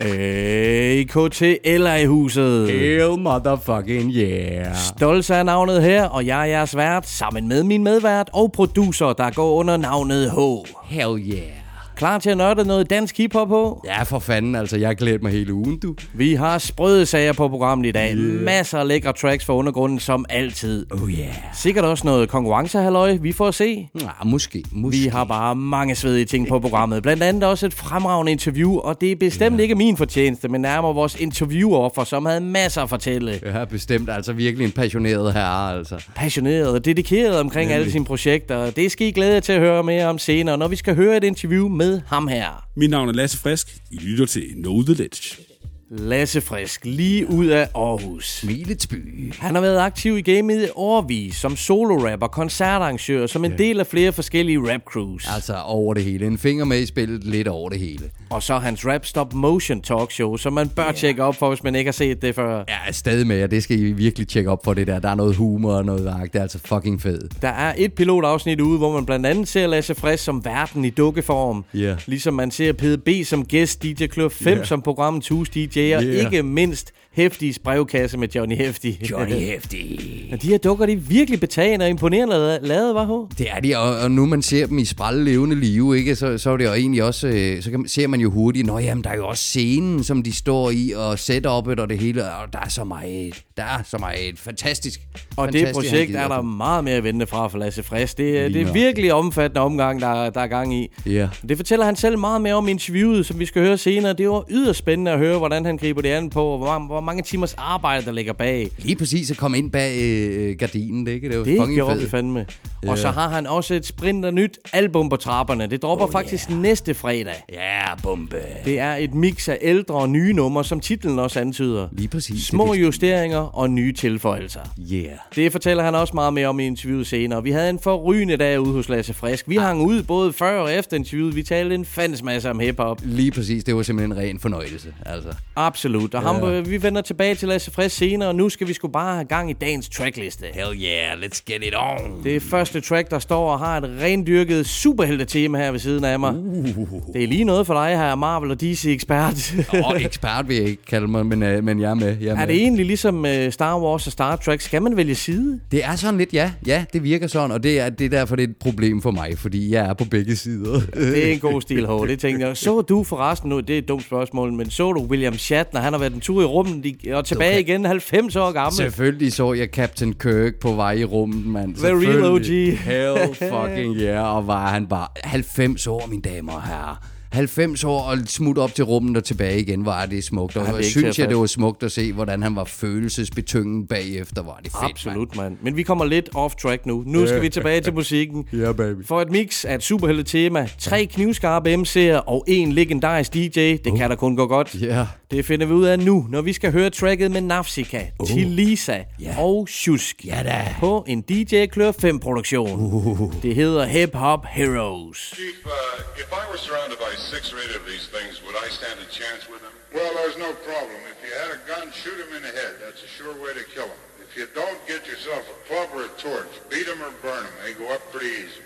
AKTL er i huset. Hell motherfucking yeah. Stolz er navnet her, og jeg er jeres vært, sammen med min medvært og producer, der går under navnet H. Hell yeah. Klar til at nørde noget dansk hiphop på? Ja, for fanden, altså. Jeg har glædet mig hele ugen, du. Vi har sprøde sager på programmet i dag. Yeah. Masser af lækre tracks for undergrunden, som altid. Oh yeah. Sikkert også noget konkurrencehaløj, vi får se. Ja, måske, måske. Vi har bare mange svedige ting på programmet. Blandt andet også et fremragende interview, og det er bestemt ja. ikke min fortjeneste, men nærmere vores interviewoffer, som havde masser at fortælle. Ja, bestemt. Altså virkelig en passioneret herre, altså. Passioneret og dedikeret omkring Nemlig. alle sine projekter. Det skal I glæde jer til at høre mere om senere, når vi skal høre et interview med ham her. Mit navn er Lasse Frisk. I lytter til Know The Ledge. Lasse Frisk, lige ud af Aarhus. Smilets by. Han har været aktiv i gamet i årvis som solo-rapper, koncertarrangør, som en yeah. del af flere forskellige rap crews. Altså over det hele. En finger med i spillet, lidt over det hele. Og så hans rap stop motion talkshow, som man bør yeah. tjekke op for, hvis man ikke har set det før. Ja, stadig med, og det skal I virkelig tjekke op for det der. Der er noget humor og noget vagt. Det er altså fucking fedt. Der er et pilotafsnit ude, hvor man blandt andet ser Lasse Frisk som verden i dukkeform. Yeah. Ligesom man ser PDB som gæst, DJ Klub 5 yeah. som programmet Hus DJ, og yeah. ikke mindst Hæftigs brevkasse med Johnny Hæftig. Johnny Hæftig. Ja, de her dukker, de er virkelig betagende og imponerende lavet, var ho? Det er de, og, og nu man ser dem i sprælle levende liv, ikke, så, så er det jo egentlig også, øh, så kan, man, ser man jo hurtigt, nå jamen, der er jo også scenen, som de står i, og setup'et og det hele, og der er så meget, der er så meget fantastisk. Og fantastisk, det projekt er der meget mere at vente fra for Lasse Frisk. Det, det er virkelig omfattende omgang, der, der er gang i. Ja. Det fortæller han selv meget mere om interviewet, som vi skal høre senere. Det var yderst spændende at høre, hvordan han griber det an på, og hvor, hvor mange timers arbejde, der ligger bag. Lige præcis at komme ind bag øh, gardinen, det, ikke? Det, var det gjorde vi fandme. Ja. Og så har han også et sprinter nyt album på trapperne. Det dropper oh, faktisk yeah. næste fredag. Ja, yeah, bombe. Det er et mix af ældre og nye numre, som titlen også antyder. Lige præcis. Små justeringer og nye tilføjelser. Yeah. Det fortæller han også meget mere om i interviewet senere. Vi havde en forrygende dag ude hos Lasse Frisk. Vi ah. hang ud både før og efter interviewet. Vi talte en fandens masse om hiphop. Lige præcis. Det var simpelthen en ren fornøjelse. Altså. Absolut. Og ham, vi vender tilbage til Lasse Frisk senere, og nu skal vi sgu bare have gang i dagens trackliste. Hell yeah, let's get it on. Det er første track, der står og har et rendyrket superhelte-tema her ved siden af mig. Uh. Det er lige noget for dig her, Marvel og DC-ekspert. Åh, oh, ekspert vil jeg ikke kalde mig, men, uh, men jeg er med. Jeg er, er med. det egentlig ligesom uh, Star Wars og Star Trek? Skal man vælge side? Det er sådan lidt, ja. Ja, det virker sådan, og det er, det er derfor, det er et problem for mig, fordi jeg er på begge sider. det er en god stil, H. Det tænker jeg. Så du forresten nu, det er et dumt spørgsmål, men så du William Shatner, han har været en tur i rummet og tilbage okay. igen, 90 år gammel. Selvfølgelig så jeg Captain Kirk på vej i rummet, mand. The real OG. Hell fucking yeah, og var han bare 90 år, mine damer og herrer. 90 år og smutte op til rummet og tilbage igen, var det smukt. Og jeg synes jeg, det var smukt at se, hvordan han var følelsesbetynget bagefter. Var det fedt, Absolut, mand. Men vi kommer lidt off track nu. Nu yeah. skal vi tilbage til musikken. Ja, yeah, baby. For et mix af et superhelte tema, tre knivskarpe MC'er og en legendarisk DJ, det uh. kan der kun gå godt. Yeah. Det finder vi ud af nu, når vi skal høre tracket med Nafsika, uh. Tilisa yeah. og Shusk ja da. på en DJ Klør 5 produktion. Uh. Det hedder Hip Hop Heroes. Chief, uh, if I were surrounded by six or eight of these things, would I stand a chance with them? Well, there's no problem. If you had a gun, shoot him in the head. That's a sure way to kill him. If you don't, get yourself a club or a torch. Beat them or burn them. They go up pretty easy.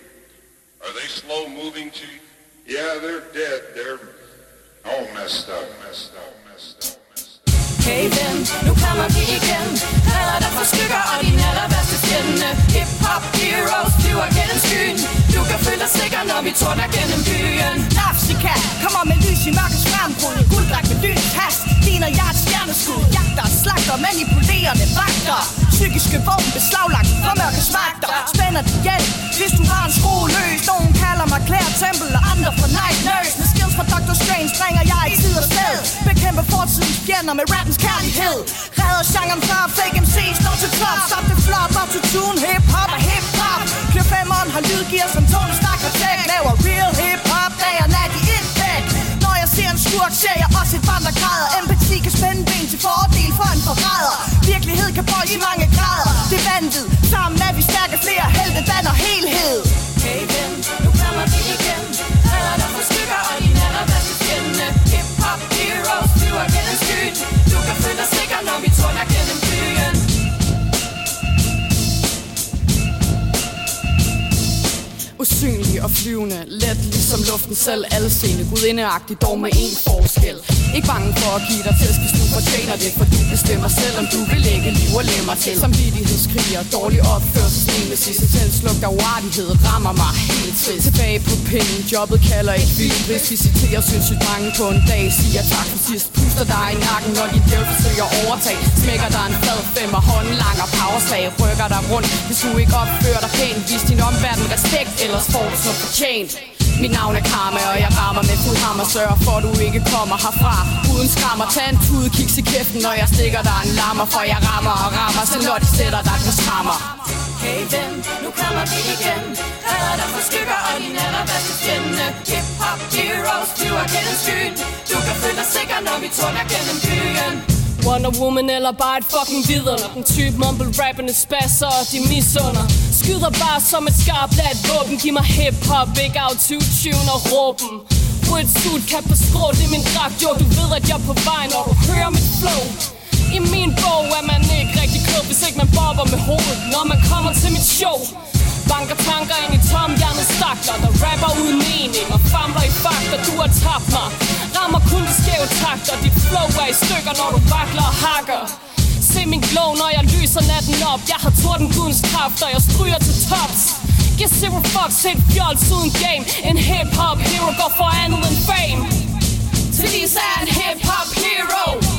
Are they slow moving, Chief? Yeah, they're dead. They're all messed up, messed up, messed up. Okay ven, nu kommer vi igen. Redder dig for stykker og din aller værste fjende? Hip-hop heroes flyver gennem skyen. Du kan føle dig sikker, når vi tror dig gennem byen. Nafsika kommer med lys i mørkets skærmbrud Gulddrag med lys hast Ligner jeg et stjerneskud. Jagter, slagter, manipulerende vagter. Psykiske våben beslaglagt fra mørkets magter Spænder dit hjælp, hvis du har en skrue løs. Nogen kalder mig Claire Temple og andre for Night Nurse Tales fra Dr. Strange Strænger jeg i tid og sted. Bekæmper fortidens fjender med rappens kærlighed. Redder genren før fake MC står til top Stop det flop, og til tune hip-hop og hip-hop. Klør femmeren har lydgear som Tony Stark og Tech Laver real hip-hop dag og nat i et bag Når jeg ser en skurk, ser jeg også et barn, der græder Empati kan spænde ben til fordel for en forræder. Virkelighed kan bøjes i mange grader. Det er vanvid, sammen er vi stærke flere helte danner helhed. Hey ven, nu kommer vi du kan føle dig sikker, når vi tårn er gennem Usynlig og flyvende, let ligesom luften selv Alseende, gudindeagtig, dog med en forskel. Ikke bange for at give dig tæsk, hvis du fortjener det For du bestemmer selv, om du vil lægge liv og lemmer til. Samvittighedskriger, dårlig opførsel, nemesis Selvslugt af uartighed rammer mig helt trist. Tilbage på pinden, jobbet kalder ikke vildt Hvis vi citerer sindssygt mange på en dag Siger tak for sidst, puster dig i nakken Når dit djævel forsøger at overtage. Smækker dig en flad femmer, hånden lang og powerslag Rykker dig rundt, hvis du ikke opfører dig pænt Vis din omverden respekt, ellers får du så fortjent. Mit navn er Karma, og jeg rammer med fuld hammer. Sørger for, at du ikke kommer herfra uden skrammer Tag en tude, kiks i kæften, når jeg stikker dig en lammer. For jeg rammer og rammer, så når de sætter dig på skrammer Hey ven, nu kommer vi igen. Redder dig fra skygger og din allerbedste fjende. Hip-hop heroes flyver gennem skyen. Du kan føle dig sikker, når vi turner gennem byen. Wonder Woman eller bare et fucking videre Når den type mumble rappende spasser og de misunder. Skyder bare som et skarpt ladt våben. Giv mig hip-hop, ikke autotune og råben. På et suit, kan på skrå, det er min dragt. Jo, du ved at jeg er på vej, når du hører mit flow. I min bog er man ikke rigtig klog, hvis ikke man bobber med hovedet, når man kommer til mit show. Banker tanker ind i tomhjernet stakler, der rapper uden mening. Og famler i fakta du har tabt mig. Rammer kun de skæve takter, dit flow er i stykker, når du vakler og hakker. Se min glow, når jeg lyser natten op. Jeg har torden gudens kraft, og jeg stryger til tops. Giv zero fucks, et fjols uden game. En hip-hop hero går for andet end fame. Til er en hip-hop hero.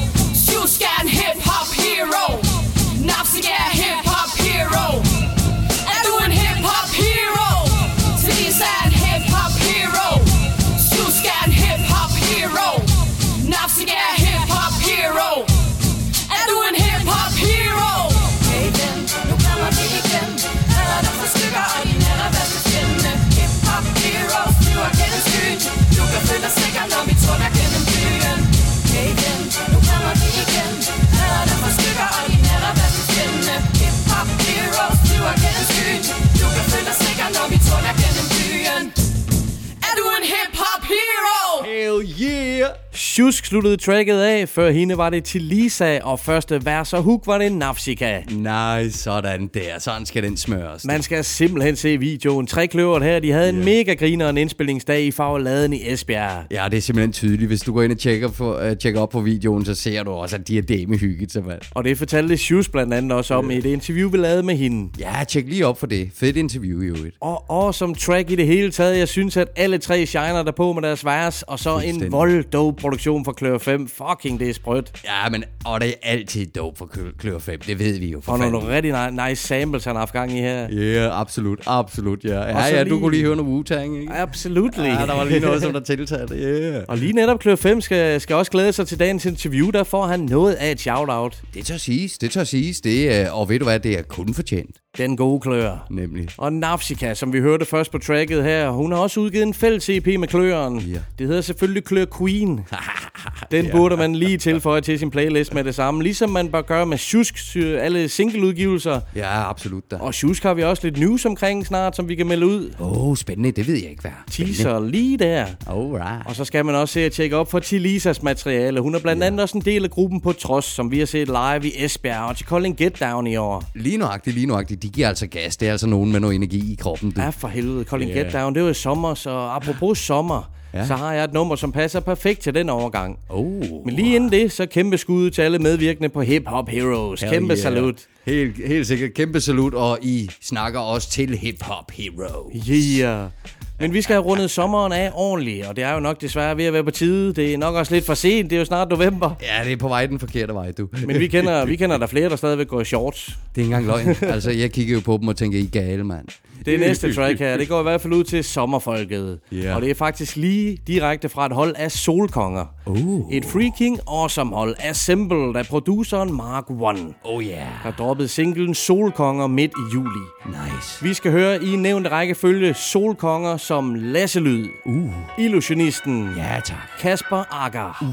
Yeah! Shusk sluttede tracket af, før hende var det til Lisa, og første vers og hook var det Nafsika. Nej, sådan der. Sådan skal den smøres. Man skal simpelthen se videoen. Trekløveret her, de havde en mega griner en indspillingsdag i Fagerladen i Esbjerg. Ja, det er simpelthen tydeligt. Hvis du går ind og tjekker, på, uh, tjekker op på videoen, så ser du også, at de er dame hygget sig. Og det fortalte Shusk blandt andet også om i et interview, vi lavede med hende. Ja, tjek lige op for det. Fedt interview i øvrigt. Og, og som track i det hele taget, jeg synes, at alle tre shiner der på med deres vers, og så en vold produktion fra Klør 5. Fucking, det er sprødt. Ja, men og det er altid dope for Klø- Klør 5. Det ved vi jo for Og fanden. nogle rigtig ni- nice samples, han har haft gang i her. Ja, yeah, absolut. Absolut, ja. Ja, ja, du lige- kunne lige høre noget Wu-Tang, ikke? Absolutely. Ja, der var lige noget, som der tiltalte. Yeah. Og lige netop Klør 5 skal, skal også glæde sig til dagens interview. Der får han noget af et shout-out. Det tør siges, det tør siges. Det og ved du hvad, det er kun fortjent. Den gode Klør. Nemlig. Og Nafsika, som vi hørte først på tracket her, hun har også udgivet en fælles EP med Kløren. Ja. Det hedder selvfølgelig Klør Queen. Den burde man lige tilføje til sin playlist med det samme. Ligesom man bør gøre med Shusk, alle singleudgivelser. Ja, absolut da. Og Shusk har vi også lidt news omkring snart, som vi kan melde ud. Åh, oh, spændende. Det ved jeg ikke, hvad. Teaser lige der. Alright. Og så skal man også se at tjekke op for Tilisas materiale. Hun er blandt andet også en del af gruppen på Trods, som vi har set live i Esbjerg og til Kolding Get Down i år. Lige nøjagtigt, lige nøjagtigt. De giver altså gas. Det er altså nogen med noget energi i kroppen. Du. Ja, for helvede. Kolding Ja. Get Down, det var i sommer, så apropos sommer, Ja. så har jeg et nummer, som passer perfekt til den overgang. Oh. Men lige inden det, så kæmpe skud til alle medvirkende på Hip Hop Heroes. Hell Kæmpe yeah. salut. Helt, helt sikkert. Kæmpe salut, og I snakker også til Hip Hop Hero. Yeah. Men vi skal have rundet sommeren af ordentligt, og det er jo nok desværre ved at være på tide. Det er nok også lidt for sent, det er jo snart november. Ja, det er på vej den forkerte vej, du. Men vi kender, vi kender der flere, der stadigvæk går i shorts. Det er ikke engang løgn. Altså, jeg kigger jo på dem og tænker, I er gale, mand. Det næste track her, det går i hvert fald ud til sommerfolket. Ja. Og det er faktisk lige direkte fra et hold af solkonger. Uh. Et freaking awesome hold, assembled af produceren Mark One, Oh yeah. der droppede singlen Solkonger midt i juli. Nice. Vi skal høre i nævnte rækkefølge Solkonger som Lasselyd, Uh. Illusionisten, Ja, tak. Kasper Akker,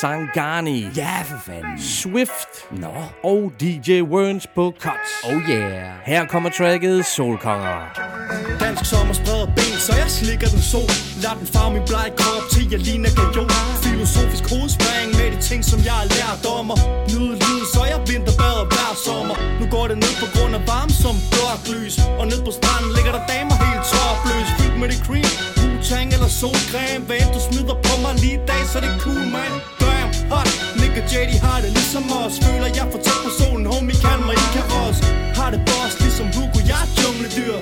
Sangani, Ja, for fanden. Swift Nå. og DJ Werns på Cuts. Oh yeah. Her kommer tracket Solkonger. Den Dansk sommer spreder ben, så jeg slikker den sol. Lad den farve min blege krop til jeg ligner gajon Filosofisk hovedspring med de ting som jeg har lært om at Nyde livet, så jeg vinterbader hver sommer. Nu går det ned på grund af varme som bloklys lys Og ned på stranden ligger der damer helt topløs. Fyldt med det cream, Wu-Tang eller solcreme. Hvad end du smider på mig lige i dag, så det er cool man. Damn, hot, Nick og JD har det ligesom os. Føler jeg for tæt på solen, homie, kan mig ikke Icarus Har det boss ligesom Hugo, jeg er jungledyr.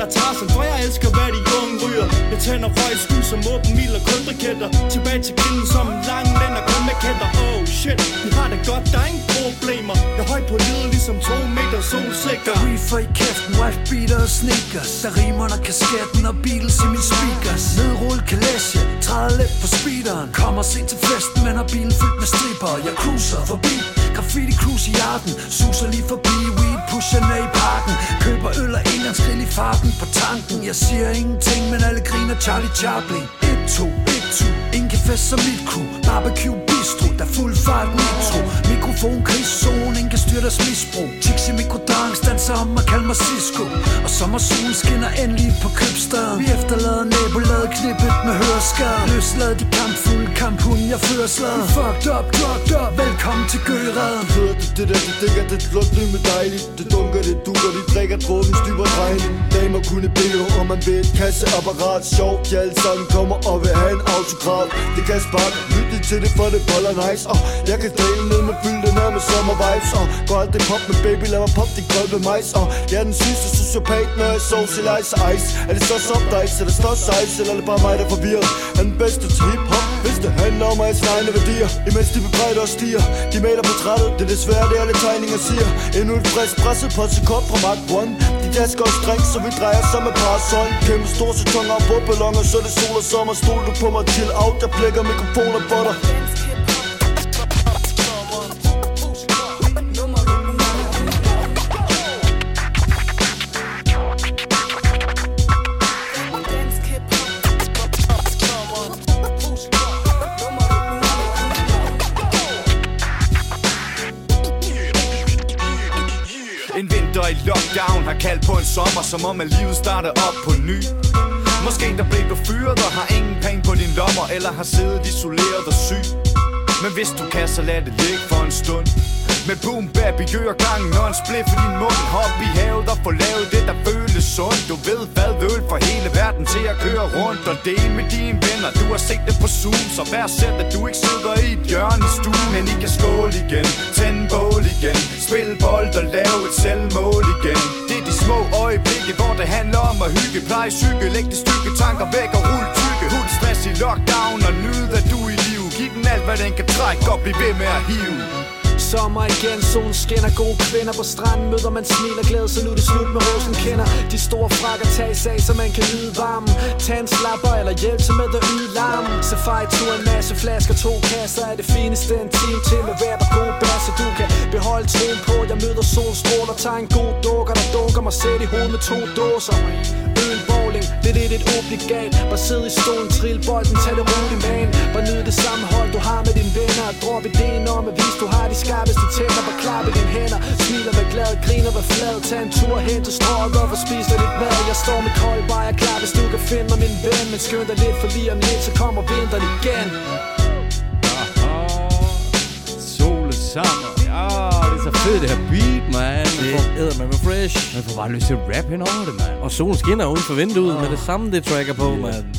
Eller Tarzan, for jeg elsker hvad de unge ryger. Jeg tænder røg sky som åben mil og kundraketter Tilbage til grillen som en lang lænd og kun med kætter Oh shit, vi har det godt, der er ingen problemer. Jeg er høj på livet ligesom to meter solsikker. Reefer i kæften, wife beater og sneakers. Der rimer under kasketten og Beatles i min speakers. Nedrulle kalæsje, træder lidt på speederen. Kommer sent til festen, men har bilen fyldt med stripper. Jeg cruiser forbi, graffiti cruise i arten. Suser lige forbi, we pusher i parken. Køber øl og engangsgrill i farten på tanken. Jeg siger ingenting, men alle griner. Charlie Chaplin. 1-2, 1-2, ingen kan fest som mit crew. Barbecue bistro, der er fuld fart nitro. Mikrofon, krigszone, ingen kan styre deres misbrug. Tixi mikrodans, danser om og kalde mig Cisco. Og sommersolen skinner endelig på købstaden. Vi efterlader nabolaget knippet med høreskade. Løslad de kampfulde kamphunden, jeg fører slaget. Fucked up, drugged up, velkommen til gøraden Hører du det der, det dækker, det flot med dejligt Det dunker, det dukker, de drikker dråben, styber drejning Damer kunne bede, om man vil et kasseapparat. Sjovt, de alle sammen kommer og vil have en autograf. Det kan sparke, lyt til det, for det boller nice Og jeg kan dale ned med fylde den med sommer vibes Og går alt det pop med baby, lad mig pop din kolbe majs Og jeg er den sidste sociopat, når jeg socialize ice. Er det så soft ice, eller stå size, eller er det bare mig, der er forvirret? Er den bedste til hiphop, hvis det handler om at egne værdier Imens de bebrejder og stiger. De maler portrættet, det er desværre det alle tegninger siger. Endnu et frisk presset på til kop fra Mark One. De dasker og streng, så vi drejer som et parasol. Kæmpe store sætoner og bobballoner, så det sol og sommer. Stol du på mig, chill out, jeg blækker mikrofoner for dig. Har kaldt på en sommer Som om at livet starter op på ny. Måske der blev du fyret og har ingen penge på din lommer Eller har siddet isoleret og syg. Men hvis du kan, så lad det ligge for en stund. Med boom bap i gangen og en split for din mund. Hop i havet og få lavet det, der føles sundt. Du ved hvad, øl for hele verden til at køre rundt Og det med dine venner, du har set det på Zoom Så vær selv, at du ikke sidder i et hjørne i stuen. Men I kan skåle igen, tænde bål igen Spil bold og lave et selvmål igen små øjeblikke, hvor det handler om at hygge Pleje psyke, læg de stykke tanker væk og rulle tykke. Hul stress i lockdown og nyde, at du er i live Giv den alt, hvad den kan trække og bliv ved med at hive. Sommer igen, solen skinner. Gode kvinder på stranden Møder man smil og glæde Så nu er det slut med rosen kender De store frakker tages af Så man kan nyde varmen. Tag en slapper eller hjælp til med at yde larm Safari tur en masse flasker To kasser er det fineste En time til at være på gode bær Så du kan beholde troen på Jeg møder solstråler. Tager en god dukker Der dunker mig selv i hovedet med to dåser det er lidt et obligat. Bare sidde i stolen, trill bolden, tag det roligt man. Bare nyd det sammenhold, du har med dine venner. Og drop ideen om at vise, du har de skarpeste tænder Bare klappe dine hænder, smiler, vær glad, griner, vær flad. Tag en tur hen til strået og for spist lidt mad. Jeg står med kold bare jeg klar, hvis du kan finde mig min ven. Men skynd dig lidt, for lige om lidt, så kommer vinteren igen. Sol og sommer. Ja, så fedt det her beat, man. Det æder man med fresh. Man får bare lyst til at rap hen over det, man. Og solen skinner uden for vinduet med det samme, det tracker på, man.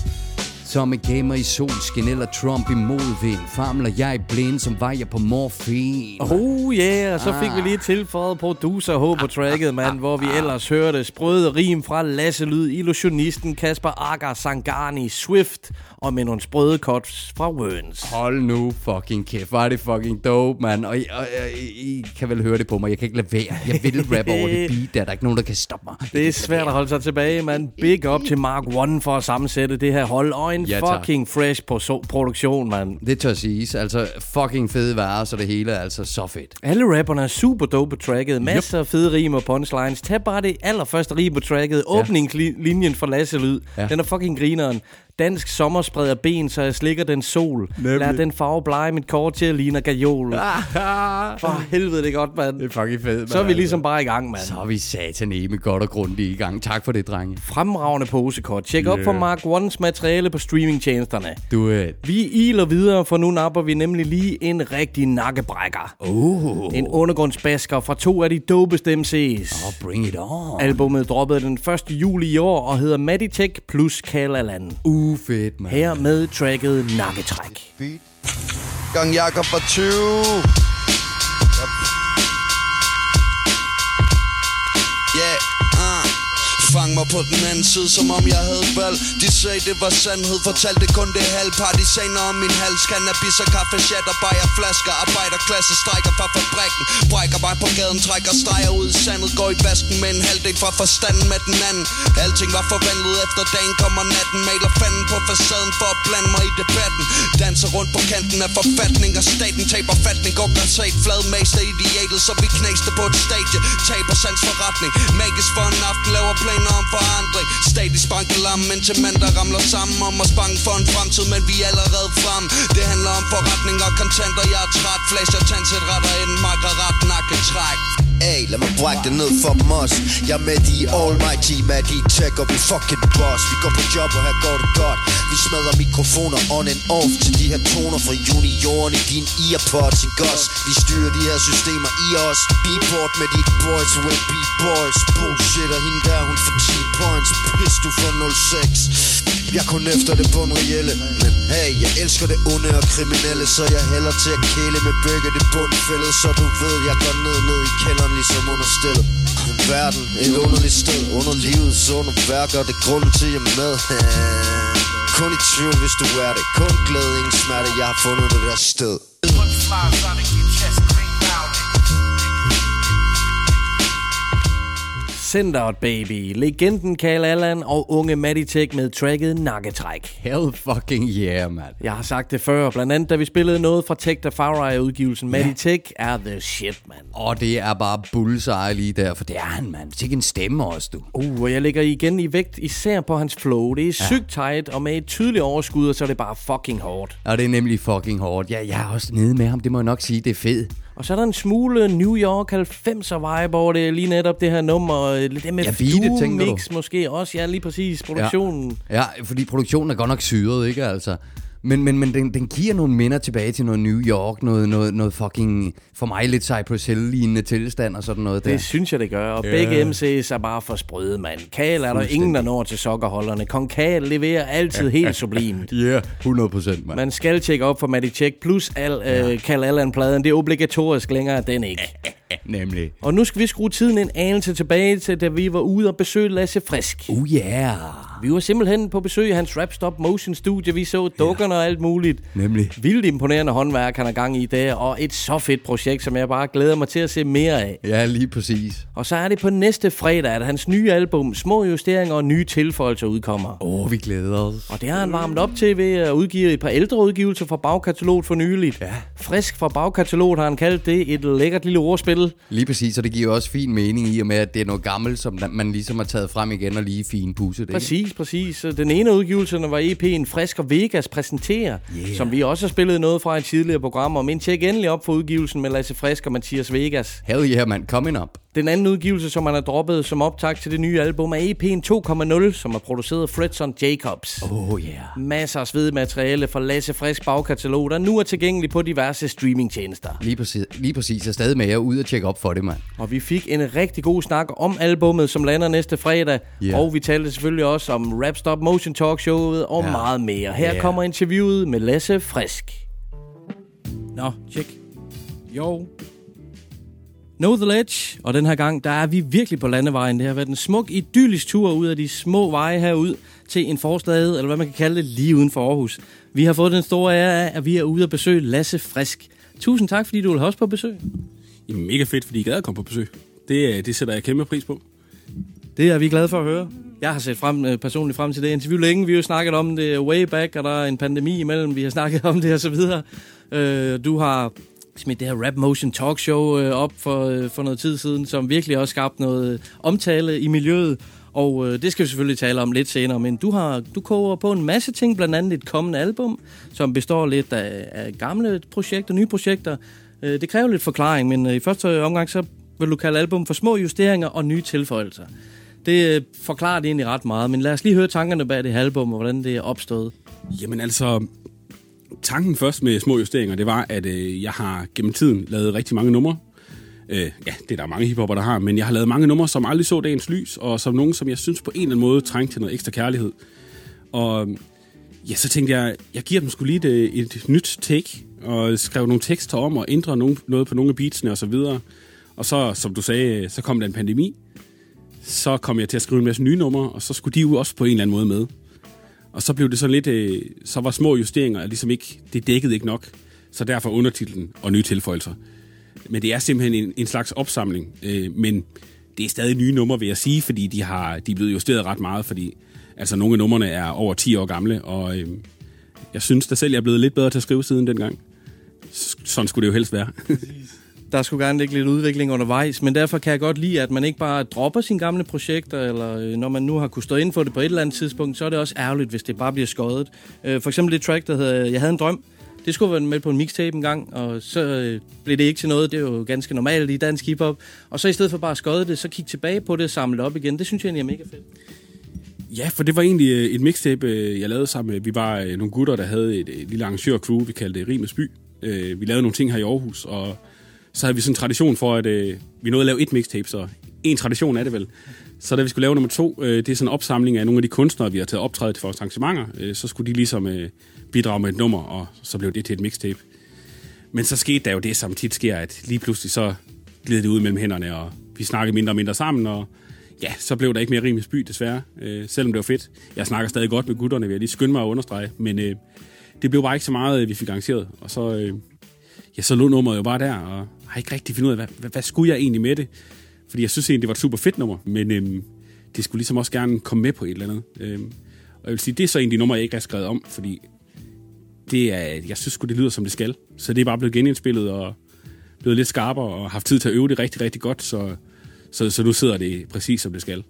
Som en gamer i solskin eller Trump i modvind Famler jeg blind, som var jeg på morfin Oh yeah, så fik Ah. vi lige tilføjet producer H på tracket, mand, hvor vi ellers hørte sprøde rim fra Lasse Lyd, illusionisten Kasper Agar Sangani, Swift og med nogle sprøde cuts fra Wørns. Hold nu fucking kæft, hvor er det fucking dope, man. Og, I, og, og I, I kan vel høre det på mig, jeg kan ikke lade være. Jeg vil rap over det beat, der er der ikke nogen, der kan stoppe mig. Det er svært at holde sig tilbage, man. Big up til Mark One for at sammensætte det her hold, og en Ja, tak. fucking fresh på so- produktion, man. Det tør siges. Altså, fucking fede varer, så det hele er altså så fedt. Alle rapperne er super dope på tracket. Masser af fede rim og punchlines. Tag bare det allerførste rim på tracket. Åbningslinjen for Lasse Lyd. Ja. Den er fucking grineren. Dansk sommer spreder ben, så jeg slikker den sol. Nemlig. Lad den farve blege mit kort til at ligne gajol. For helvede, det er godt, mand. Det er fucking fedt, Så er vi ligesom bare i gang, mand. Så er vi sataneme godt og grundigt i gang. Tak for det, drenge. Fremragende posekort. Tjek op Yeah. for Mark Ones materiale på streamingtjenesterne. Du er... Vi iler videre, for nu napper vi nemlig lige en rigtig nakkebrækker. Oh. En undergrundsbasker fra to af de dopeste MC's. Oh, bring it on. Albummet droppede den 1. juli i år og hedder Meditech plus Kalaland. Uh, fedt, man. Her med tracket Nakketræk. Gang Jakob var 20 Fang mig på den anden side, som om jeg havde valg. De sagde det var sandhed, fortalte kun det halv Partisaner om min hals, cannabis og kaffe, shatter, bajer, flasker. Arbejderklasse strækker fra fabrikken. Brækker mig på gaden, trækker streger ud i sandet. Går i vasken med en halvdel fra forstanden med den anden. Alting var forvandlet efter dagen kommer natten. Maler fanden på facaden for at blande mig i debatten. Danser rundt på kanten af forfatning Og staten taber fatning. Går græsat flad mester idealet Så vi knæste på et stadie. Taber sans forretning. Magisk for en aften Laver planer om forandring. Stadig spankelam Indtil mænd der ramler sammen Om at spange for en fremtid Men vi er allerede frem Det handler om forretning og kontanter. Jeg er træt. Flasher, tandsæt, retter ind. Makker ret, nakke, af, lad mig brække det ned for dem også. Jeg er med de almighty, med de tech og vi fucking boss. Vi går på job og her går det godt. Vi smadrer mikrofoner on and off Til de her toner fra junioren i din earpods i gos Vi styrer de her systemer i os. Beatport med de boys will be boys Bullshit og hende der hun for 10 points. Pis du for 06 jeg kun efter det bundreelle Men hey, jeg elsker det onde og kriminelle Så jeg hælder til at kæle med begge det bundfælde Så du ved, jeg går ned, ned i kælderen verden ligesom understillet Verden, et underligt sted Under livets underværker Det er grunden til, jeg er med. Kun i tvivl, hvis du er det. Kun glæde, ingen smerte. Jeg har fundet det der sted. Centered Baby, legenden Karl Allan og unge Meditech med tracket Nakketræk. Hell fucking yeah, man. Jeg har sagt det før, blandt andet da vi spillede noget fra Tech Far udgivelsen. Ja. Meditech er the shit, man. Og det er bare bullseye lige der, for det er han, mand. Sikke en stemme også, du. Uh, og jeg lægger igen i vægt, især på hans flow. Det er ja. sygt tight, og med et tydeligt overskud, og så er det bare fucking hårdt. Og det er nemlig fucking hårdt. Ja, jeg er også nede med ham, det må jeg nok sige, det er fedt. Og så er der en smule New York 90'er vibe over det, lige netop det her nummer. Det med Ja, beatet, tænker du? mix måske også. Ja, lige præcis. Produktionen. Ja. ja, fordi produktionen er godt nok syret, ikke altså? Men, men, men den, den giver nogle minder tilbage til noget New York, noget, noget, noget fucking, for mig lidt Cypress Hill-lignende tilstand og sådan noget der. Det synes jeg, det gør. Og Ja. begge MC's er bare for sprøde, mand. Kal er der ingen, der når til sokkerholderne. Kong Kal leverer altid helt sublimt. Ja, yeah, 100 procent, mand. Man skal tjekke op for Matty Check plus al, øh, Kal Allan-pladen. Det er obligatorisk længere, er den ikke. Nemlig. Og nu skal vi skrue tiden en anelse tilbage til, da vi var ude og besøge Lasse Frisk. Oh yeah. Vi var simpelthen på besøg i hans Rap Stop Motion studie. Vi så dukkerne og alt muligt. Nemlig. Vildt imponerende håndværk, han har gang i der. Og et så fedt projekt, som jeg bare glæder mig til at se mere af. Ja, lige præcis. Og så er det på næste fredag, at hans nye album, Små Justeringer og Nye Tilføjelser udkommer. Åh, oh, vi glæder os. Og det har han varmet op til ved at udgive et par ældre udgivelser fra bagkataloget for nyligt. Ja. Frisk fra bagkataloget har han kaldt det et lækkert lille ordspil. Lige præcis, og det giver også fin mening i og med, at det er noget gammelt, som man ligesom har taget frem igen og lige fin pusset. ikke? Præcis, præcis. Den ene af udgivelserne var EP'en Frisk og Vegas præsenterer, Yeah. som vi også har spillet noget fra i tidligere programmer. Men tjek endelig op for udgivelsen med Lasse Frisk og Mathias Vegas. Hell yeah, man. Coming up. Den anden udgivelse, som han har droppet som optag til det nye album, er EP'en 2.0, som er produceret af Fredson Jacobs. Oh yeah. Masser af svedigt materiale fra Lasse Frisk bagkatalog, der nu er tilgængelig på diverse streamingtjenester. Lige præcis, lige præcis. Er stadig med jer ud og tjekke op for det, mand. Og vi fik en rigtig god snak om albummet, som lander næste fredag. Ja. Og vi talte selvfølgelig også om Rap Stop Motion Talk Showet og Ja. meget mere. Her Ja. kommer interviewet med Lasse Frisk. Nå, tjek. Jo. Know the Ledge, og den her gang, der er vi virkelig på landevejen. Det har været en smuk, idyllisk tur ud af de små veje herud til en forstad, eller hvad man kan kalde det, lige uden for Aarhus. Vi har fået den store ære af, at vi er ude at besøge Lasse Frisk. Tusind tak, fordi du vil have os på besøg. Jamen, mega fedt, fordi I gad at komme på besøg. Det, øh, det sætter jeg kæmpe pris på. Det er vi glade for at høre. Jeg har set frem, øh, personligt frem til det interview længe. Vi har jo snakket om det way back, og der er en pandemi imellem. Vi har snakket om det og så videre. Øh, du har smidt det her Rap Motion Talk Show øh, op for, øh, for noget tid siden, som virkelig også skabt noget omtale i miljøet. Og øh, det skal vi selvfølgelig tale om lidt senere, men du har du koger på en masse ting, blandt andet et kommende album, som består lidt af, af gamle projekter, nye projekter. Øh, det kræver lidt forklaring, men øh, i første omgang så vil du kalde album for små justeringer og nye tilføjelser. Det øh, forklarer det egentlig ret meget, men lad os lige høre tankerne bag det her album, og hvordan det er opstået. Jamen altså, tanken først med små justeringer, det var, at øh, jeg har gennem tiden lavet rigtig mange numre. Øh, ja, det er der mange hiphopper, der har, men jeg har lavet mange numre, som aldrig så dagens lys, og som nogen, som jeg synes på en eller anden måde trængte til noget ekstra kærlighed. Og ja, så tænkte jeg, jeg giver dem skulle lige et, et nyt take, og skrev nogle tekster om, og ændrede nogle, noget på nogle af beatsene og så videre. Og så, som du sagde, så kom der en pandemi. Så kom jeg til at skrive en masse nye numre, og så skulle de jo også på en eller anden måde med. Og så blev det sådan lidt, øh, så var små justeringer ligesom ikke, det dækkede ikke nok. Så derfor undertitlen og nye tilføjelser. Men det er simpelthen en, en slags opsamling. Øh, men det er stadig nye numre, vil jeg sige, fordi de, har, de er blevet justeret ret meget, fordi altså, nogle af numrene er over 10 år gamle, og øh, jeg synes da selv, jeg er blevet lidt bedre til at skrive siden dengang. Sådan skulle det jo helst være. der skulle gerne ligge lidt udvikling undervejs, men derfor kan jeg godt lide, at man ikke bare dropper sine gamle projekter, eller øh, når man nu har kunnet stå ind for det på et eller andet tidspunkt, så er det også ærgerligt, hvis det bare bliver skåret. Øh, for eksempel det track, der hedder Jeg havde en drøm, det skulle være med på en mixtape en gang, og så øh, blev det ikke til noget. Det er jo ganske normalt i dansk hiphop. Og så i stedet for bare at skåde det, så kigge tilbage på det og samle op igen. Det synes jeg egentlig er mega fedt. Ja, for det var egentlig et mixtape, jeg lavede sammen med... Vi var nogle gutter, der havde et, et lille arrangør-crew, vi kaldte det Rimes By øh, Vi lavede nogle ting her i Aarhus, og så havde vi sådan en tradition for, at øh, vi nåede at lave et mixtape, så en tradition er det vel. Så da vi skulle lave nummer to, øh, det er sådan en opsamling af nogle af de kunstnere, vi har taget optrædet til vores arrangementer, øh, så skulle de ligesom øh, bidrage med et nummer, og så blev det til et mixtape. Men så skete der jo det, som tit sker, at lige pludselig så gled det ud mellem hænderne, og vi snakkede mindre og mindre sammen, og ja, så blev der ikke mere rimelig by, desværre, øh, selvom det var fedt. Jeg snakker stadig godt med gutterne, vil jeg lige skynde mig at understrege, men øh, det blev bare ikke så meget, øh, vi fik arrangeret, og så, øh, ja, så lå nummeret jo bare der, og har ikke rigtig fundet ud af, hvad, hvad, hvad skulle jeg egentlig med det? Fordi jeg synes egentlig, det var et super fedt nummer, men øh, det skulle ligesom også gerne komme med på et eller andet. Øh, og jeg vil sige, det er så egentlig nummer, jeg ikke har skrevet om, fordi det er, jeg synes det lyder, som det skal. Så det er bare blevet genindspillet og blevet lidt skarpere og haft tid til at øve det rigtig, rigtig godt, så, så, så nu sidder det præcis, som det skal.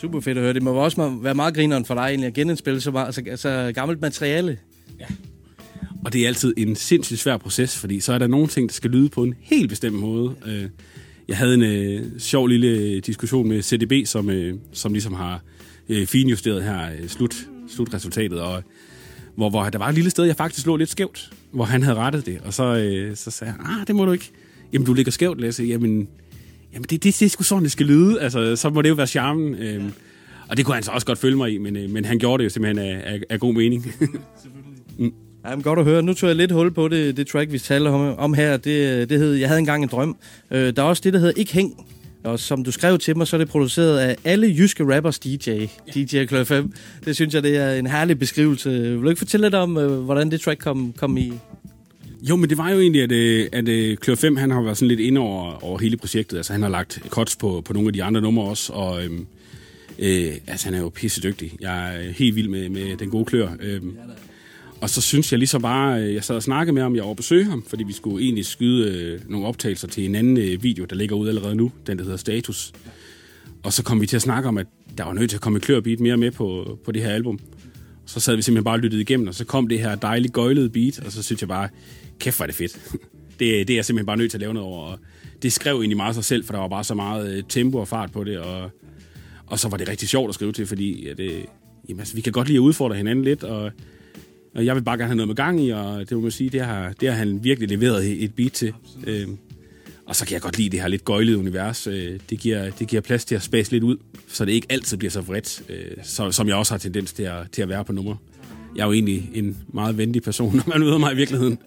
Super fedt at høre. Det må også være meget grineren for dig egentlig at genindspille så, meget, så, så gammelt materiale. Ja. Og det er altid en sindssygt svær proces, fordi så er der nogle ting, der skal lyde på en helt bestemt måde. Øh, jeg havde en øh, sjov lille diskussion med CDB, som, øh, som ligesom har øh, finjusteret her øh, slut, slutresultatet, og hvor, hvor der var et lille sted, jeg faktisk lå lidt skævt, hvor han havde rettet det, og så, øh, så sagde han, ah, det må du ikke. Jamen, du ligger skævt, Lasse. Jamen, jamen det, det, det er sgu sådan, det skal lyde. Altså, så må det jo være charmen. Øh, og det kunne han så også godt følge mig i, men, øh, men han gjorde det jo simpelthen af, af, af god mening. mm. Ja, men godt at høre. Nu tog jeg lidt hul på det, det track, vi taler om, om her. Det, det hed Jeg havde engang en drøm. Øh, der er også det, der hedder Ikke Hæng. Og som du skrev til mig, så er det produceret af alle jyske rappers DJ. Ja. DJ Klø 5. Det synes jeg, det er en herlig beskrivelse. Vil du ikke fortælle lidt om, øh, hvordan det track kom, kom i? Jo, men det var jo egentlig, at, øh, at, at Klør 5 han har været sådan lidt inde over, over hele projektet. Altså, han har lagt cuts på, på nogle af de andre numre også, og øhm, øh, altså, han er jo pisse dygtig. Jeg er helt vild med, med den gode Klør. Øhm, og så synes jeg lige så bare, øh, jeg sad og snakkede med ham, jeg var besøge ham, fordi vi skulle egentlig skyde øh, nogle optagelser til en anden øh, video, der ligger ud allerede nu, den der hedder Status. Og så kom vi til at snakke om, at der var nødt til at komme klør beat mere med på, på det her album. Så sad vi simpelthen bare og lyttede igennem, og så kom det her dejligt gøjlede beat, og så synes jeg bare, kæft var det fedt. det, det er jeg simpelthen bare nødt til at lave noget over. Og det skrev egentlig meget sig selv, for der var bare så meget tempo og fart på det, og, og så var det rigtig sjovt at skrive til, fordi at, jamen, altså, vi kan godt lide at udfordre hinanden lidt, og og jeg vil bare gerne have noget med gang i, og det må man sige, det har, det har han virkelig leveret et beat til. Øh, og så kan jeg godt lide det her lidt gøjlede univers. Øh, det, giver, det giver plads til at spase lidt ud, så det ikke altid bliver så vredt, øh, så, som jeg også har tendens til at, til at være på nummer. Jeg er jo egentlig en meget venlig person, når man møder mig i virkeligheden,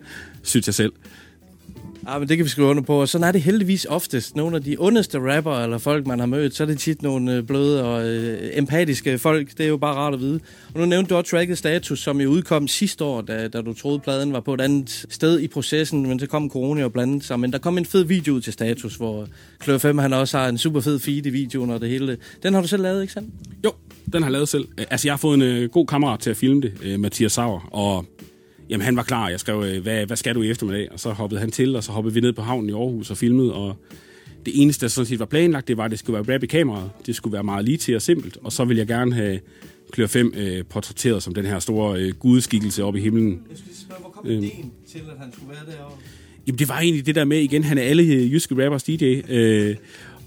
synes jeg selv. Ja, men det kan vi skrive under på. Og sådan er det heldigvis oftest. Nogle af de ondeste rapper eller folk, man har mødt, så er det tit nogle øh, bløde og øh, empatiske folk. Det er jo bare rart at vide. Og nu nævnte du også tracket Status, som jo udkom sidste år, da, da du troede, pladen var på et andet sted i processen, men så kom corona og blandet sig. Men der kom en fed video ud til Status, hvor Klør 5 han også har en super fed feed i videoen og det hele. Den har du selv lavet, ikke sandt? Jo, den har jeg lavet selv. Altså, jeg har fået en øh, god kammerat til at filme det, øh, Mathias Sauer, og Jamen, han var klar. Jeg skrev, øh, hvad, hvad skal du i eftermiddag? Og så hoppede han til, og så hoppede vi ned på havnen i Aarhus og filmede, og det eneste, der sådan set var planlagt, det var, at det skulle være rap i kameraet. Det skulle være meget lige til og simpelt. Og så ville jeg gerne have Klør 5 øh, portrætteret som den her store øh, gudskikkelse oppe i himlen. Jeg skulle spørge, hvor kom øhm. ideen til, at han skulle være derovre? Jamen, det var egentlig det der med, igen, han er alle øh, jyske rappers DJ. Øh,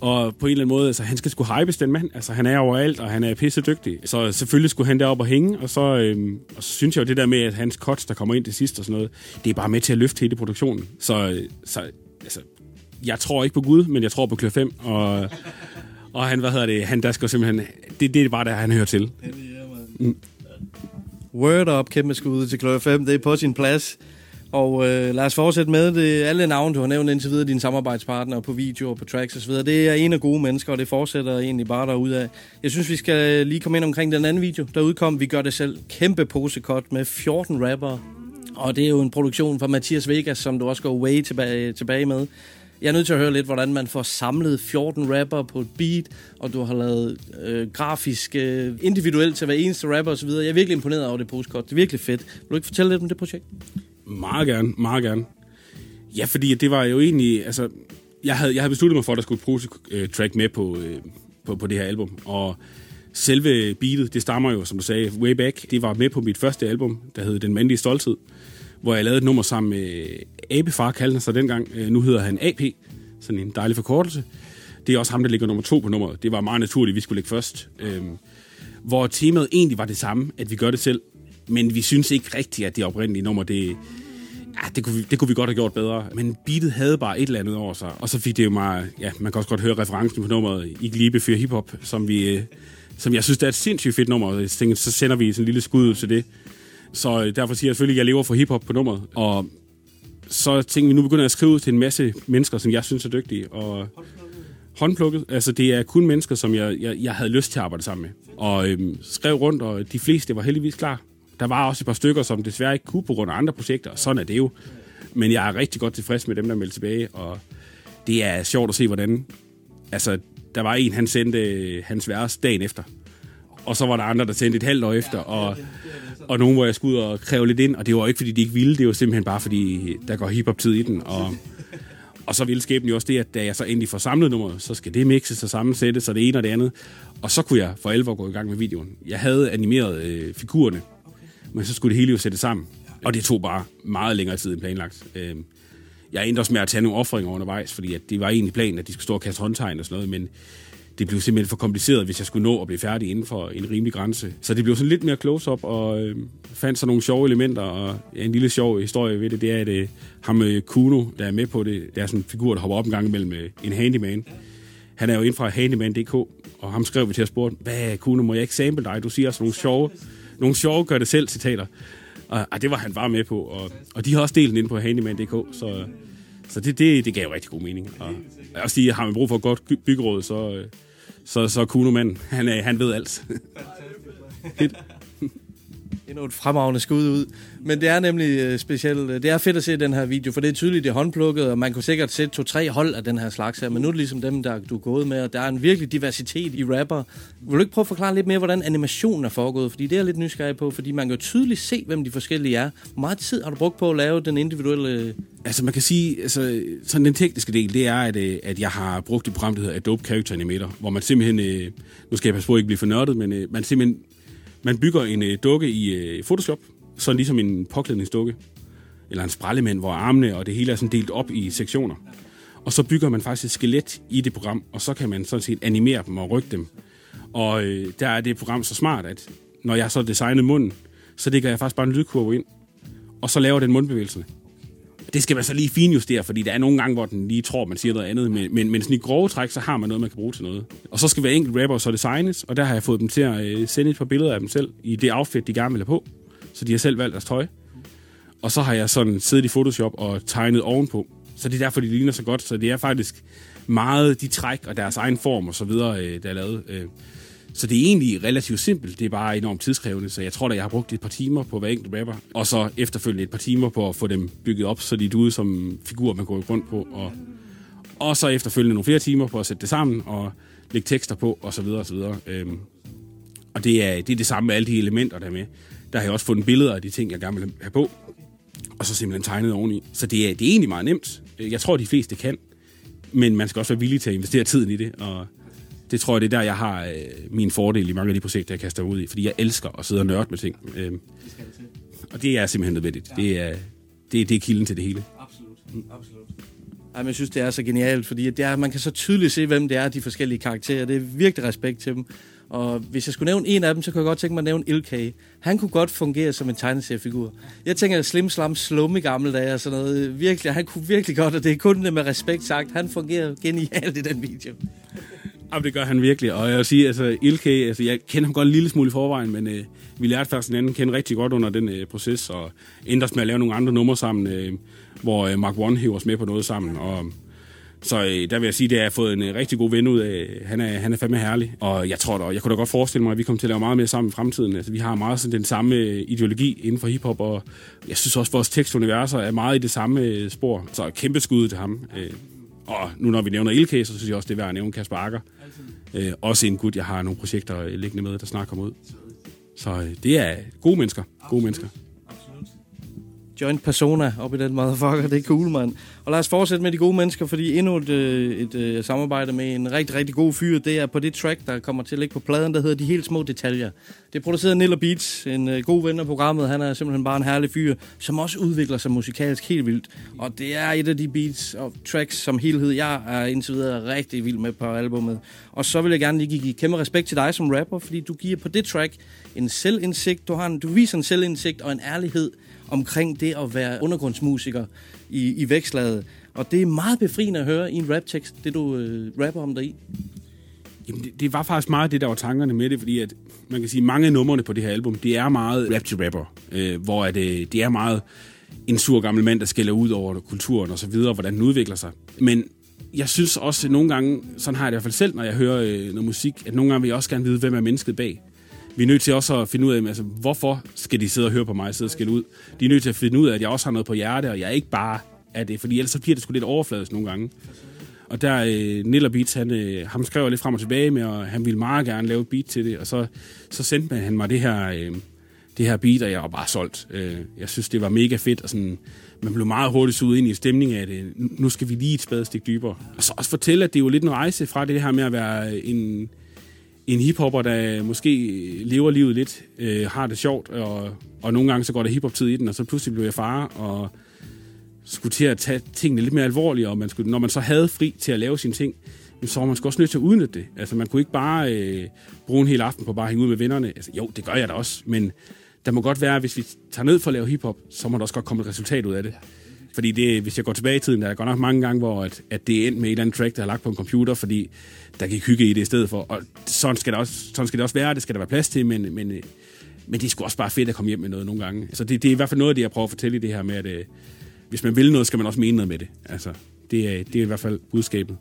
og på en eller anden måde, altså, han skal sgu hypes, den mand. Altså, han er overalt, og han er pisse dygtig. Så selvfølgelig skulle han derop og hænge, og så, øhm, og så synes jeg jo det der med, at hans cuts, der kommer ind til sidst og sådan noget, det er bare med til at løfte hele produktionen. Så, så altså, jeg tror ikke på Gud, men jeg tror på Klør 5, og, og han, hvad hedder det, han der skal simpelthen, det, det er bare der, han hører til. Mm. Word up, kæmpe skud til Klør 5, det er på sin plads. Og øh, lad os fortsætte med det. Alle navne, du har nævnt indtil videre, dine samarbejdspartnere på video og på tracks osv., det er en af gode mennesker, og det fortsætter egentlig bare derude af. Jeg synes, vi skal lige komme ind omkring den anden video, der udkom. Vi gør det selv. Kæmpe posekot med 14 rappere. Og det er jo en produktion fra Mathias Vegas, som du også går way tilbage, tilbage med. Jeg er nødt til at høre lidt, hvordan man får samlet 14 rapper på et beat, og du har lavet øh, grafisk øh, individuelt til hver eneste rapper osv. Jeg er virkelig imponeret over det postkort. Det er virkelig fedt. Vil du ikke fortælle lidt om det projekt? Meget gerne, meget gerne. Ja, fordi det var jo egentlig, altså, jeg havde, jeg havde besluttet mig for, at der skulle et øh, track med på, øh, på, på det her album, og selve beatet, det stammer jo, som du sagde, way back. Det var med på mit første album, der hed Den Mandlige Stolthed, hvor jeg lavede et nummer sammen med øh, Abefar, kaldte han sig dengang. Nu hedder han AP, sådan en dejlig forkortelse. Det er også ham, der ligger nummer to på nummeret. Det var meget naturligt, at vi skulle ligge først. Øhm, hvor temaet egentlig var det samme, at vi gør det selv, men vi synes ikke rigtigt, at det oprindelige nummer, det, ja, det, kunne vi, det kunne vi godt have gjort bedre. Men beatet havde bare et eller andet over sig, og så fik det jo mig, ja, man kan også godt høre referencen på nummeret i Glibe for Hiphop, som vi, øh, som jeg synes, det er et sindssygt fedt nummer, og jeg tænkte, så sender vi sådan en lille skud til det. Så øh, derfor siger jeg selvfølgelig, at jeg lever for hiphop på nummeret, og så tænkte vi, nu begynder jeg at skrive til en masse mennesker, som jeg synes er dygtige, og håndplukket. Altså, det er kun mennesker, som jeg, jeg, jeg havde lyst til at arbejde sammen med. Og øhm, skrev rundt, og de fleste var heldigvis klar. Der var også et par stykker, som desværre ikke kunne på grund af andre projekter, og sådan er det jo. Men jeg er rigtig godt tilfreds med dem, der meldte tilbage, og det er sjovt at se, hvordan... Altså, der var en, han sendte hans vers dagen efter. Og så var der andre, der sendte et halvt år efter, og, og nogen, hvor jeg skulle ud og kræve lidt ind, og det var ikke, fordi de ikke ville, det var simpelthen bare, fordi der går hiphop-tid i den, og, og så ville skæbnen jo også det, at da jeg så endelig får samlet nummeret, så skal det mixes og sammensættes, og det ene og det andet, og så kunne jeg for alvor gå i gang med videoen. Jeg havde animeret øh, figurerne, men så skulle det hele jo sætte sammen. Og det tog bare meget længere tid end planlagt. Øh, jeg endte også med at tage nogle offringer undervejs, fordi at det var egentlig planen, at de skulle stå og kaste håndtegn og sådan noget, men det blev simpelthen for kompliceret, hvis jeg skulle nå at blive færdig inden for en rimelig grænse. Så det blev sådan lidt mere close-up, og øh, fandt så nogle sjove elementer, og ja, en lille sjov historie ved det, det er, at øh, ham øh, Kuno, der er med på det, det er sådan en figur, der hopper op en gang imellem øh, en handyman. Han er jo inden fra handyman.dk, og ham skrev vi til at spørge, hvad Kuno, må jeg ikke sample dig? Du siger sådan nogle sjove, nogle sjove gør det selv citater. Og, og det var han bare med på, og, og de har også delt den ind på handyman.dk, så, så det, det, det gav jo rigtig god mening. Og jeg også sige, har man brug for et godt byggeråd, så, øh, så, så Kuno mand, han, han ved alt. endnu et fremragende skud ud. Men det er nemlig øh, specielt. Øh, det er fedt at se den her video, for det er tydeligt, det er håndplukket, og man kunne sikkert sætte to-tre hold af den her slags her, men nu er det ligesom dem, der du er gået med, og der er en virkelig diversitet i rapper. Vil du ikke prøve at forklare lidt mere, hvordan animationen er foregået? Fordi det er jeg lidt nysgerrig på, fordi man kan jo tydeligt se, hvem de forskellige er. Hvor meget tid har du brugt på at lave den individuelle... Altså man kan sige, altså, sådan den tekniske del, det er, at, øh, at jeg har brugt et program, der hedder Adobe Character Animator, hvor man simpelthen, nu skal jeg passe på at ikke blive for nørdet, men man simpelthen man bygger en øh, dukke i øh, Photoshop, sådan ligesom en påklædningsdukke, eller en sprællemand, hvor armene og det hele er sådan delt op i sektioner. Og så bygger man faktisk et skelet i det program, og så kan man sådan set animere dem og rykke dem. Og øh, der er det program så smart, at når jeg så designet munden, så lægger jeg faktisk bare en lydkurve ind, og så laver den mundbevægelserne. Det skal man så lige finjustere, fordi der er nogle gange, hvor den lige tror, man siger noget andet. Men, men, men sådan i grove træk, så har man noget, man kan bruge til noget. Og så skal hver enkelt rapper så designes, og der har jeg fået dem til at øh, sende et par billeder af dem selv i det outfit, de gerne vil have på. Så de har selv valgt deres tøj. Og så har jeg sådan siddet i Photoshop og tegnet ovenpå. Så det er derfor, de ligner så godt. Så det er faktisk meget de træk og deres egen form og så videre, øh, der er lavet. Øh. Så det er egentlig relativt simpelt. Det er bare enormt tidskrævende. Så jeg tror da, jeg har brugt et par timer på hver enkelt rapper. Og så efterfølgende et par timer på at få dem bygget op, så de er ude som figurer, man går rundt på. Og, og så efterfølgende nogle flere timer på at sætte det sammen og lægge tekster på og så videre og så videre. Øhm, og det er, det er det samme med alle de elementer, der er med. Der har jeg også fundet billeder af de ting, jeg gerne vil have på. Og så simpelthen tegnet oveni. Så det er, det er egentlig meget nemt. Jeg tror, de fleste kan. men man skal også være villig til at investere tiden i det, og det tror jeg, det er der, jeg har øh, min fordel i mange af de projekter, jeg kaster ud i, fordi jeg elsker at sidde og nørde med ting. Øh, og det er simpelthen nødvendigt. Det er, det, det er kilden til det hele. Absolut. Absolut. Ej, men jeg synes, det er så genialt, fordi det er, man kan så tydeligt se, hvem det er, de forskellige karakterer. Det er virkelig respekt til dem. Og hvis jeg skulle nævne en af dem, så kunne jeg godt tænke mig at nævne Ilkay. Han kunne godt fungere som en tegneseriefigur. Jeg tænker Slim Slam Slum i gamle dage og sådan noget. Virkelig, han kunne virkelig godt, og det er kun det med respekt sagt. Han fungerer genialt i den video. Jamen, det gør han virkelig. Og jeg vil sige, altså, Ilke, altså, jeg kender ham godt en lille smule i forvejen, men øh, vi lærte faktisk hinanden kende rigtig godt under den øh, proces, og endte os med at lave nogle andre numre sammen, øh, hvor øh, Mark One hæver os med på noget sammen. Og, så øh, der vil jeg sige, at jeg har fået en øh, rigtig god ven ud af. Han er, han er fandme herlig, og jeg tror da, jeg kunne da godt forestille mig, at vi kommer til at lave meget mere sammen i fremtiden. Altså, vi har meget sådan den samme øh, ideologi inden for hiphop, og jeg synes også, at vores tekstuniverser er meget i det samme øh, spor. Så kæmpe skud til ham. Øh, og nu når vi nævner Ilke, så synes jeg også, det er værd at nævne Kasper Akker. Øh, også en gut, jeg har nogle projekter liggende med, der snart kommer ud. Så øh, det er gode mennesker. Gode mennesker. Joint persona op i den motherfucker. Det er cool, mand. Og lad os fortsætte med de gode mennesker, fordi endnu et, øh, et, et samarbejde med en rigtig, rigtig god fyr, det er på det track, der kommer til at ligge på pladen, der hedder De Helt Små Detaljer. Det er produceret af Nilla Beats, en uh, god ven af programmet. Han er simpelthen bare en herlig fyr, som også udvikler sig musikalsk helt vildt. Og det er et af de beats og tracks som helhed, jeg er indtil videre rigtig vild med på albumet. Og så vil jeg gerne lige give kæmpe respekt til dig som rapper, fordi du giver på det track en selvindsigt, du, har en, du viser en selvindsigt og en ærlighed, omkring det at være undergrundsmusiker i, i vækslaget. Og det er meget befriende at høre i en raptekst, det du øh, rapper om dig i. Jamen, det, det var faktisk meget det, der var tankerne med det, fordi at, man kan sige, mange af numrene på det her album, det er meget rap til rapper, øh, hvor at, øh, det er meget en sur gammel mand, der skælder ud over kulturen og så videre, hvordan den udvikler sig. Men jeg synes også at nogle gange, sådan har jeg det i hvert fald selv, når jeg hører øh, noget musik, at nogle gange vil jeg også gerne vide, hvem er mennesket bag vi er nødt til også at finde ud af, altså, hvorfor skal de sidde og høre på mig, sidde og skille ud. De er nødt til at finde ud af, at jeg også har noget på hjerte, og jeg er ikke bare er det, fordi ellers så bliver det sgu lidt overfladisk nogle gange. Og der, øh, Nilla Beats, han, øh, ham skrev lidt frem og tilbage med, og han ville meget gerne lave et beat til det, og så, så sendte han mig det her, øh, det her beat, og jeg var bare solgt. Øh, jeg synes, det var mega fedt, og sådan, man blev meget hurtigt suget ind i stemningen af det. Nu skal vi lige et spadestik dybere. Og så også fortælle, at det er jo lidt en rejse fra det her med at være en, en hiphopper, der måske lever livet lidt, øh, har det sjovt, og, og nogle gange så går der hiphop-tid i den, og så pludselig blev jeg far, og skulle til at tage tingene lidt mere alvorligt, og man skulle, når man så havde fri til at lave sine ting, så var man også nødt til at udnytte det. Altså, man kunne ikke bare øh, bruge en hel aften på bare at hænge ud med vennerne. Altså, jo, det gør jeg da også, men der må godt være, hvis vi tager ned for at lave hiphop, så må der også godt komme et resultat ud af det. Fordi det, hvis jeg går tilbage i tiden, der er godt nok mange gange, hvor at, at det er endt med et eller andet track, der er lagt på en computer, fordi der gik hygge i det i stedet for. Og sådan skal, det også, sådan skal det også være, det skal der være plads til, men, men, men det er sgu også bare fedt at komme hjem med noget nogle gange. Så det, det er i hvert fald noget af det, jeg prøver at fortælle i det her med, at øh, hvis man vil noget, skal man også mene noget med det. Altså, det, er, det er i hvert fald budskabet.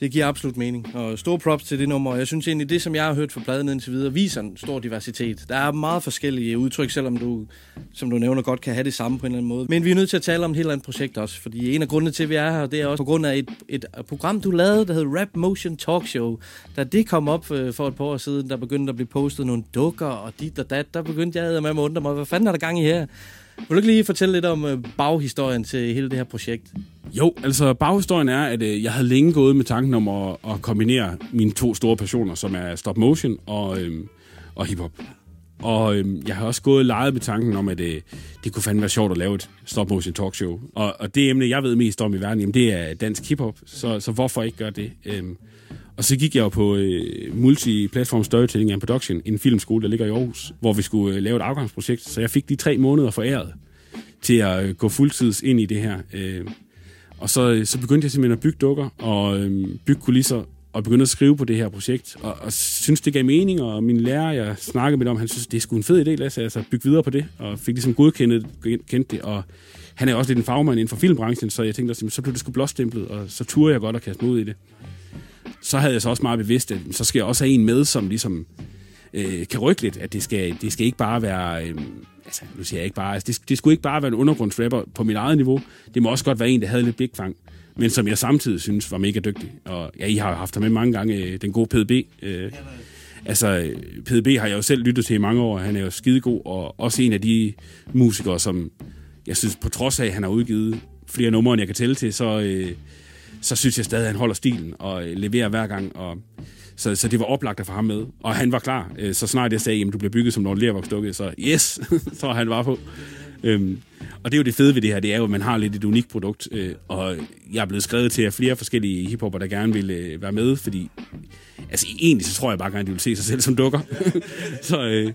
Det giver absolut mening. Og store props til det nummer. Jeg synes egentlig, det som jeg har hørt fra pladen indtil videre, viser en stor diversitet. Der er meget forskellige udtryk, selvom du, som du nævner, godt kan have det samme på en eller anden måde. Men vi er nødt til at tale om et helt andet projekt også. Fordi en af grundene til, at vi er her, det er også på grund af et, et program, du lavede, der hedder Rap Motion Talk Show. Da det kom op øh, for et par år siden, der begyndte at blive postet nogle dukker og dit og dat, der begyndte jeg med at undre mig, hvad fanden er der gang i her? Vil du ikke lige fortælle lidt om øh, baghistorien til hele det her projekt? Jo, altså baghistorien er, at øh, jeg havde længe gået med tanken om at, at kombinere mine to store passioner, som er stop motion og, øh, og hiphop. Og øh, jeg har også gået leget med tanken om, at øh, det kunne fandme være sjovt at lave et stop motion talkshow. Og, og det emne, jeg ved mest om i verden, jamen, det er dansk hiphop. Så, så hvorfor ikke gøre det? Øh, og så gik jeg jo på øh, Multiplatform Storytelling and Production, en filmskole, der ligger i Aarhus, hvor vi skulle øh, lave et afgangsprojekt. Så jeg fik de tre måneder foræret til at øh, gå fuldtids ind i det her. Øh, og så, øh, så begyndte jeg simpelthen at bygge dukker og øh, bygge kulisser og begyndte at skrive på det her projekt, og, og synes, det gav mening, og min lærer, jeg snakkede med om, han synes, det er sgu en fed idé, Lasse, altså bygge videre på det, og fik ligesom godkendt kendt det, og han er også lidt en fagmand inden for filmbranchen, så jeg tænkte, så blev det sgu blåstemplet, og så turde jeg godt at kaste mig ud i det så havde jeg så også meget bevidst, at så skal jeg også have en med, som ligesom øh, kan rykke lidt, at det skal, det skal ikke bare være... Øh, altså, nu siger jeg ikke bare... Altså, det, det skulle ikke bare være en undergrundsrapper på mit eget niveau. Det må også godt være en, der havde lidt blikfang, men som jeg samtidig synes var mega dygtig. Og ja, I har haft ham med mange gange, øh, den gode PDB. Øh, altså, øh, PDB har jeg jo selv lyttet til i mange år. Han er jo skidegod, og også en af de musikere, som jeg synes, på trods af, at han har udgivet flere numre, end jeg kan tælle til, så... Øh, så synes jeg stadig, at han holder stilen og øh, leverer hver gang. Og, så, så det var oplagt at få ham med. Og han var klar. Øh, så snart jeg sagde, at du bliver bygget som Lord Lervox dukke, så yes, så han var på. Øhm, og det er jo det fede ved det her, det er jo, at man har lidt et unikt produkt, øh, og jeg er blevet skrevet til af flere forskellige hiphopper, der gerne vil øh, være med, fordi altså egentlig så tror jeg bare gerne, de vil se sig selv som dukker. så, øh,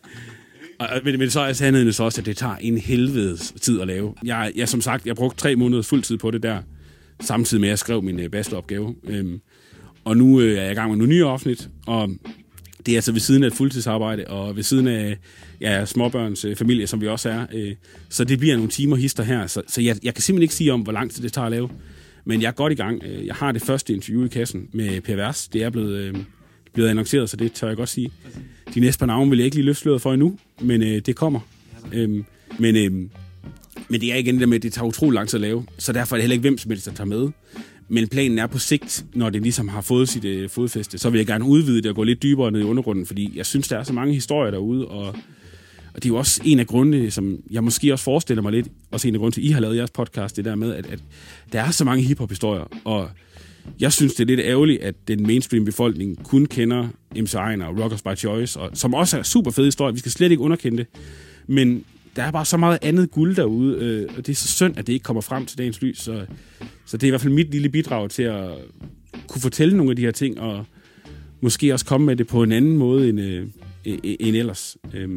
og, men, men så er sandheden så også, at det tager en helvedes tid at lave. Jeg, jeg som sagt, jeg brugte tre måneder fuld tid på det der, samtidig med, at jeg skrev min øh, bacheloropgave. Øhm, og nu øh, er jeg i gang med nogle nye afsnit, og det er altså ved siden af et fuldtidsarbejde, og ved siden af ja, småbørns øh, familie, som vi også er. Øh, så det bliver nogle timer hister her, så, så jeg, jeg kan simpelthen ikke sige om, hvor lang tid det tager at lave. Men jeg er godt i gang. Øh, jeg har det første interview i kassen med Per Vers. Det er blevet, øh, blevet annonceret, så det tør jeg godt sige. De næste par navne vil jeg ikke lige løfte for endnu, men øh, det kommer. Øh, men, øh, men det er igen det der med, at det tager utrolig lang tid at lave, så derfor er det heller ikke hvem som helst, der tager med. Men planen er på sigt, når det ligesom har fået sit øh, fodfæste, så vil jeg gerne udvide det og gå lidt dybere ned i undergrunden, fordi jeg synes, der er så mange historier derude, og, og det er jo også en af grundene, som jeg måske også forestiller mig lidt, også en af grundene til, at I har lavet jeres podcast, det der med, at, at der er så mange hiphop-historier, og jeg synes, det er lidt ærgerligt, at den mainstream befolkning kun kender MC Ejner og Rockers by Choice, og, som også er super fede historier. Vi skal slet ikke underkende det. Men der er bare så meget andet guld derude, øh, og det er så synd, at det ikke kommer frem til dagens lys. Så, så det er i hvert fald mit lille bidrag til at kunne fortælle nogle af de her ting, og måske også komme med det på en anden måde end, øh, e, e, end ellers. Øh,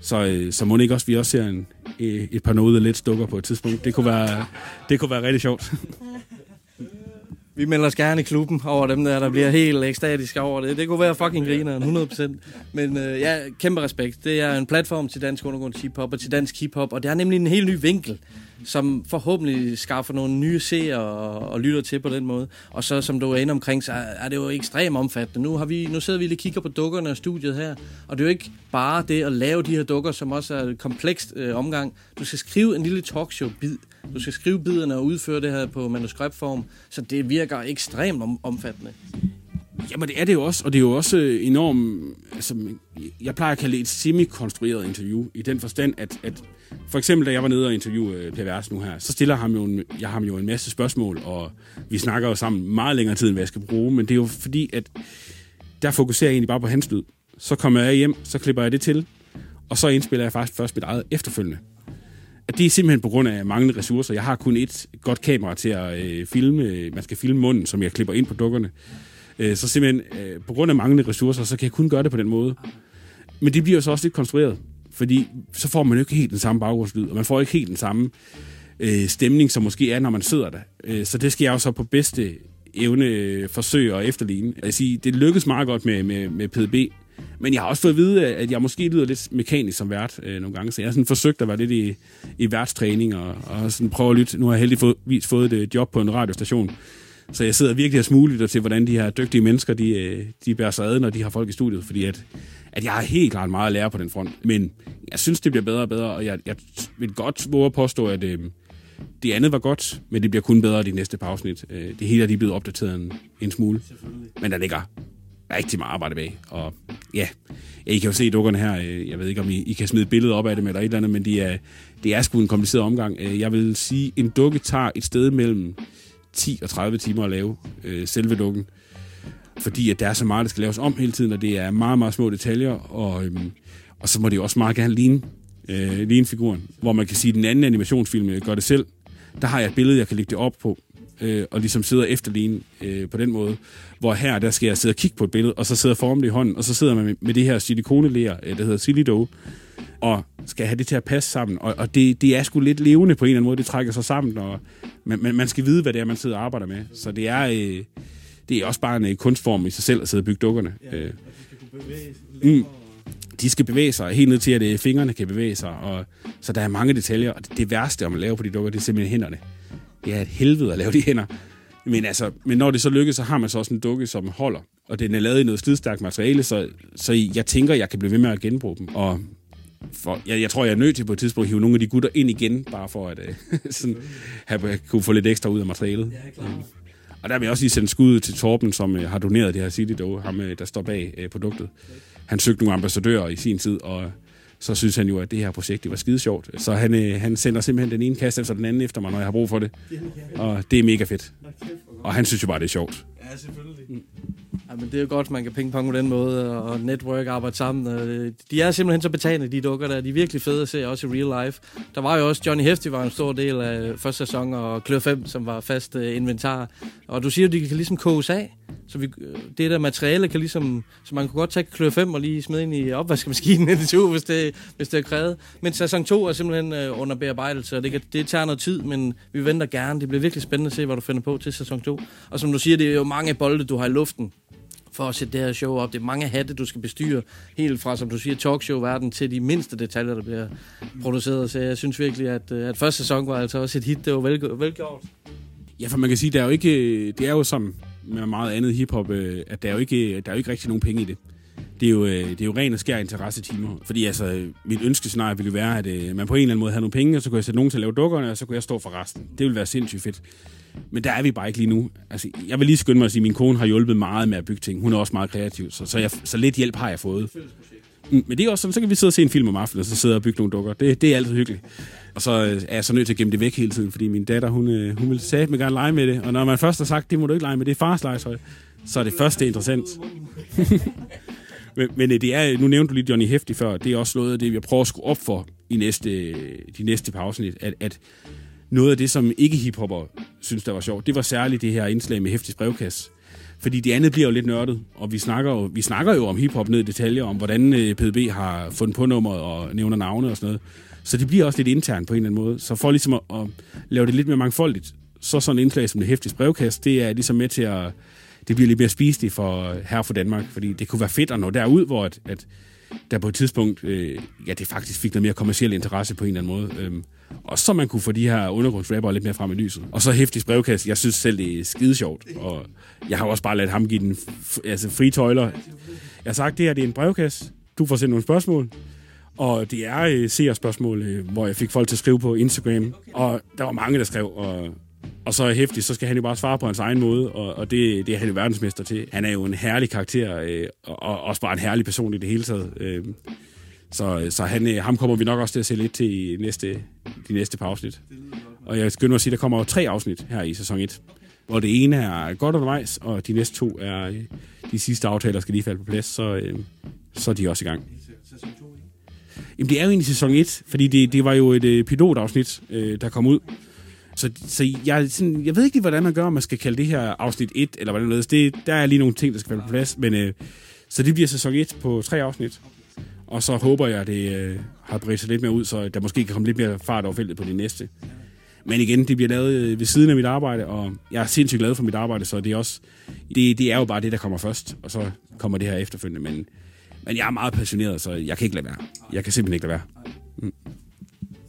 så, øh, så må det ikke også, vi også ser en, øh, et par noget lidt stukker på et tidspunkt. Det kunne være, det kunne være rigtig sjovt. Vi melder os gerne i klubben over dem der, der bliver helt ekstatiske over det. Det kunne være fucking griner 100%. Men øh, ja, kæmpe respekt. Det er en platform til dansk undergrund hiphop og til dansk hiphop, og det er nemlig en helt ny vinkel, som forhåbentlig skaffer nogle nye seere og, og lytter til på den måde. Og så, som du er inde omkring, så er det jo ekstremt omfattende. Nu, har vi, nu sidder vi lige og kigger på dukkerne og studiet her, og det er jo ikke bare det at lave de her dukker, som også er et komplekst øh, omgang. Du skal skrive en lille talkshow-bid du skal skrive biderne og udføre det her på manuskriptform, så det virker ekstremt om, omfattende. Jamen det er det jo også, og det er jo også øh, enormt, altså, jeg plejer at kalde det et semi-konstrueret interview, i den forstand, at, at for eksempel da jeg var nede og interviewe øh, Per Vers nu her, så stiller ham jo en, jeg ham jo en masse spørgsmål, og vi snakker jo sammen meget længere tid, end hvad jeg skal bruge, men det er jo fordi, at der fokuserer jeg egentlig bare på hans lyd. Så kommer jeg hjem, så klipper jeg det til, og så indspiller jeg faktisk først mit eget efterfølgende det er simpelthen på grund af manglende ressourcer. Jeg har kun et godt kamera til at øh, filme. Øh, man skal filme munden, som jeg klipper ind på dukkerne. Øh, så simpelthen, øh, på grund af manglende ressourcer, så kan jeg kun gøre det på den måde. Men det bliver så også lidt konstrueret, fordi så får man jo ikke helt den samme baggrundslyd, og man får ikke helt den samme øh, stemning, som måske er, når man sidder der. Øh, så det skal jeg jo så på bedste evne øh, forsøge at efterligne. Jeg sige, det lykkedes meget godt med, med, med PDB, men jeg har også fået at vide, at jeg måske lyder lidt mekanisk som vært øh, nogle gange, så jeg har sådan forsøgt at være lidt i, i værtstræning og, og sådan prøve at lytte. Nu har jeg heldigvis fået et job på en radiostation, så jeg sidder virkelig og smuglytter til, hvordan de her dygtige mennesker, de, øh, de bærer sig ad, når de har folk i studiet, fordi at, at jeg har helt klart meget at lære på den front. Men jeg synes, det bliver bedre og bedre, og jeg, jeg vil godt våge at påstå, at øh, det andet var godt, men det bliver kun bedre de næste par afsnit. Øh, det hele er lige blevet opdateret en, en smule. Men der ligger rigtig meget arbejde bag. Og ja, I kan jo se dukkerne her. Øh, jeg ved ikke, om I, I kan smide et billede op af dem eller et eller andet, men de er, det er sgu en kompliceret omgang. Øh, jeg vil sige, en dukke tager et sted mellem 10 og 30 timer at lave øh, selve dukken. Fordi at der er så meget, der skal laves om hele tiden, og det er meget, meget små detaljer. Og, øhm, og så må det jo også meget gerne ligne, øh, ligne figuren. Hvor man kan sige, at den anden animationsfilm øh, gør det selv. Der har jeg et billede, jeg kan lægge det op på, øh, og ligesom sidder efterligne øh, på den måde. Hvor her, der skal jeg sidde og kigge på et billede, og så sidder formen det i hånden, og så sidder man med, med det her silikoneleer, øh, der hedder Silido, og skal have det til at passe sammen. Og, og det, det er sgu lidt levende på en eller anden måde, det trækker sig sammen, og man, man, man skal vide, hvad det er, man sidder og arbejder med. Så det er, øh, det er også bare en øh, kunstform i sig selv at sidde og bygge dukkerne. Ja, øh. Mm, de skal bevæge sig helt ned til, at øh, fingrene kan bevæge sig, og, så der er mange detaljer, og det, det værste, om at lave på de dukker, det er simpelthen hænderne det er et helvede at lave de hænder. Men, altså, men når det så lykkes, så har man så også en dukke, som holder. Og den er lavet i noget slidstærkt materiale, så, så jeg tænker, jeg kan blive ved med at genbruge dem. Og for, jeg, jeg tror, jeg er nødt til på et tidspunkt at hive nogle af de gutter ind igen, bare for at uh, sådan, have, kunne få lidt ekstra ud af materialet. Ja, klar. Mm. Og der vil jeg også lige sende skud til Torben, som uh, har doneret det her City Dough, ham uh, der står bag uh, produktet. Han søgte nogle ambassadører i sin tid, og så synes han jo, at det her projekt det var skide sjovt. Så han, øh, han sender simpelthen den ene kasse efter den anden efter mig, når jeg har brug for det. Og det er mega fedt. Og han synes jo bare, det er sjovt. Ja, selvfølgelig. Mm. Ja, men det er jo godt, man kan pingpong på den måde, og network arbejde sammen. Øh, de er simpelthen så betagende, de dukker der. De er virkelig fede at se, også i real life. Der var jo også Johnny Hefti var en stor del af første sæson, og Klør 5, som var fast øh, inventar. Og du siger, at de kan ligesom koges af. Så vi, øh, det der materiale kan ligesom... Så man kunne godt tage Klør 5 og lige smide ind i opvaskemaskinen i to, hvis det, hvis det er krævet. Men sæson 2 er simpelthen under bearbejdelse, og det, kan, det tager noget tid, men vi venter gerne. Det bliver virkelig spændende at se, hvad du finder på til sæson 2. Og som du siger, det er jo mange bolde, du har i luften for at sætte det her show op. Det er mange hatte, du skal bestyre, helt fra, som du siger, talkshow-verden til de mindste detaljer, der bliver produceret. Så jeg synes virkelig, at, øh, at første sæson var altså også et hit. Det var vel, velgjort. Ja, for man kan sige, der er jo ikke, det er jo som med meget andet hiphop, øh, at der er jo ikke, der er jo ikke rigtig nogen penge i det. Det er jo, øh, det er jo ren og skær interesse-timer. Fordi altså, mit ønskescenarie ville jo være, at man på en eller anden måde havde nogle penge, og så kunne jeg sætte nogen til at lave dukkerne, og så kunne jeg stå for resten. Det ville være sindssygt fedt. Men der er vi bare ikke lige nu. Altså, jeg vil lige skynde mig at sige, at min kone har hjulpet meget med at bygge ting. Hun er også meget kreativ, så, så, jeg, så lidt hjælp har jeg fået. Mm, Men det er også sådan, så kan vi sidde og se en film om aftenen, og så sidde og bygge nogle dukker. Det, det er altid hyggeligt. Og så øh, er jeg så nødt til at gemme det væk hele tiden, fordi min datter, hun, øh, hun vil sige, mig gerne lege med det. Og når man først har sagt, det må du ikke lege med, det er fars legetøj, så er det første interessant. men, men øh, det er, nu nævnte du lige Johnny Hefti før, det er også noget af det, jeg prøver at skrue op for i næste, de næste par afsnit, at, at noget af det, som ikke hiphopper synes, der var sjovt, det var særligt det her indslag med hæftig brevkasse. Fordi det andet bliver jo lidt nørdet, og vi snakker jo, vi snakker jo om hiphop ned i detaljer, om hvordan øh, PDB har fundet på nummeret og nævner navne og sådan noget. Så det bliver også lidt internt på en eller anden måde. Så for ligesom at, at lave det lidt mere mangfoldigt, så sådan en indslag som det hæftige brevkast, det er ligesom med til at, det bliver lidt mere spiseligt for her for Danmark, fordi det kunne være fedt at nå derud, hvor at, at der på et tidspunkt, øh, ja, det faktisk fik noget mere kommersiel interesse på en eller anden måde. Øhm, og så man kunne få de her undergrundsrapper lidt mere frem i lyset. Og så hæftig brevkast, jeg synes selv, det er skide sjovt. Og jeg har også bare ladet ham give den f- altså fri tøjler. Jeg har sagt, det her det er en brevkasse. Du får sendt nogle spørgsmål. Og det er øh, seerspørgsmål, øh, hvor jeg fik folk til at skrive på Instagram. Og der var mange, der skrev, og og så er hæftig, så skal han jo bare svare på hans egen måde, og, og det, det er han jo verdensmester til. Han er jo en herlig karakter, øh, og, og også bare en herlig person i det hele taget. Øh, så så han, øh, ham kommer vi nok også til at se lidt til i næste, de næste par afsnit. Og jeg skynder mig at sige, at der kommer jo tre afsnit her i sæson 1. Hvor det ene er godt undervejs, og de næste to er øh, de sidste aftaler skal lige falde på plads, så, øh, så er de også i gang. Jamen, det er jo egentlig sæson 1, fordi det, det var jo et øh, pilotafsnit, øh, der kom ud. Så, så jeg, sådan, jeg ved ikke lige, hvordan man gør, om man skal kalde det her afsnit 1, eller hvordan det er. Det, der er lige nogle ting, der skal være på plads. Men, øh, så det bliver sæson 1 på tre afsnit. Og så håber jeg, at det øh, har bredt sig lidt mere ud, så der måske kan komme lidt mere fart over feltet på det næste. Men igen, det bliver lavet øh, ved siden af mit arbejde, og jeg er sindssygt glad for mit arbejde, så det er også det, det er jo bare det, der kommer først, og så kommer det her efterfølgende. Men, men jeg er meget passioneret, så jeg kan ikke lade være. Jeg kan simpelthen ikke lade være. Mm.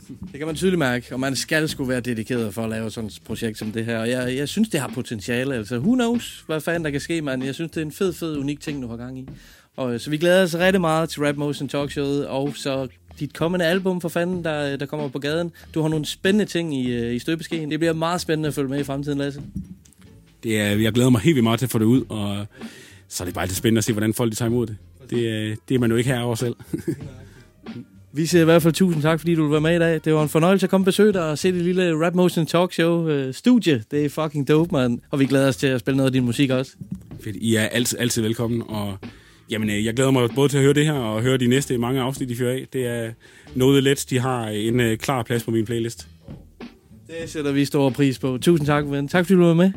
Det kan man tydeligt mærke, og man skal skulle være dedikeret for at lave sådan et projekt som det her. Og jeg, jeg synes, det har potentiale. Altså, who knows, hvad fanden der kan ske, mand. Jeg synes, det er en fed, fed, unik ting, du har gang i. Og, øh, så vi glæder os rigtig meget til Rap Motion Talk Show, og så dit kommende album for fanden, der, øh, der kommer på gaden. Du har nogle spændende ting i, øh, i støbeskeen. Det bliver meget spændende at følge med i fremtiden, Lasse. Det er, jeg glæder mig helt vildt meget til at få det ud, og så er det bare lidt spændende at se, hvordan folk de tager imod det. Det, det er man jo ikke herover selv. Vi siger i hvert fald tusind tak, fordi du vil være med i dag. Det var en fornøjelse at komme og besøge dig og se det lille Rap Motion Talk Show øh, studie. Det er fucking dope, man. Og vi glæder os til at spille noget af din musik også. Fedt. I er altid, altid velkommen, og jamen, øh, jeg glæder mig både til at høre det her, og høre de næste mange afsnit, de fyrer af. Det er noget af Let's, de har en øh, klar plads på min playlist. Det sætter vi stor pris på. Tusind tak, ven. Tak fordi du var med.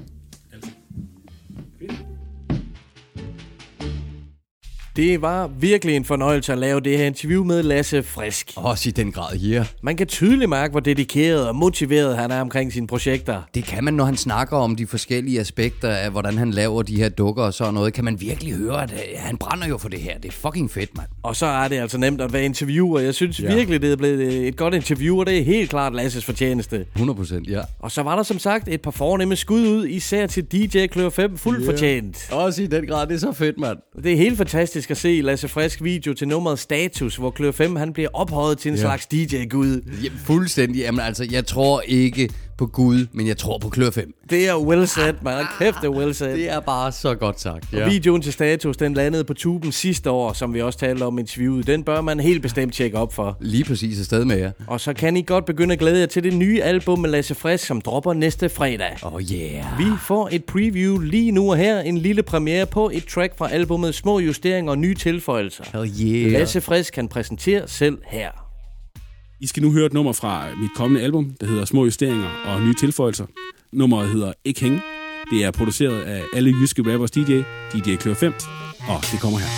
Det var virkelig en fornøjelse at lave det her interview med Lasse Frisk. Også i den grad, yeah. Man kan tydeligt mærke, hvor dedikeret og motiveret han er omkring sine projekter. Det kan man, når han snakker om de forskellige aspekter af, hvordan han laver de her dukker og sådan noget, kan man virkelig høre, at øh, han brænder jo for det her. Det er fucking fedt, mand. Og så er det altså nemt at være interviewer. Jeg synes Ja. virkelig, det er blevet et godt interview, og det er helt klart Lasses fortjeneste. 100 procent, ja. Og så var der som sagt et par fornemme skud ud, især til DJ Klør 5, fuldt yeah. fortjent. Også i den grad, det er så fedt, mand. Det er helt fantastisk at se Lasse Frisk video til nummeret Status, hvor Klør 5 han bliver ophøjet til en Ja. slags DJ-gud. Ja, fuldstændig. Jamen altså, jeg tror ikke på Gud, men jeg tror på Klør 5. Det er well said, man. Kæft, det er well said. Det er bare så godt sagt. Ja. Og videoen til status, den landede på tuben sidste år, som vi også talte om i interviewet. Den bør man helt bestemt tjekke op for. Lige præcis afsted med jer. Og så kan I godt begynde at glæde jer til det nye album med Lasse Frisk, som dropper næste fredag. Oh yeah. Vi får et preview lige nu og her. En lille premiere på et track fra albumet Små Justeringer og Nye Tilføjelser. Hell yeah. Lasse Frisk kan præsentere selv her. I skal nu høre et nummer fra mit kommende album, der hedder Små Justeringer og Nye Tilføjelser. Nummeret hedder Ikke Hænge. Det er produceret af alle jyske rappers DJ, DJ Klør 5, og det kommer her.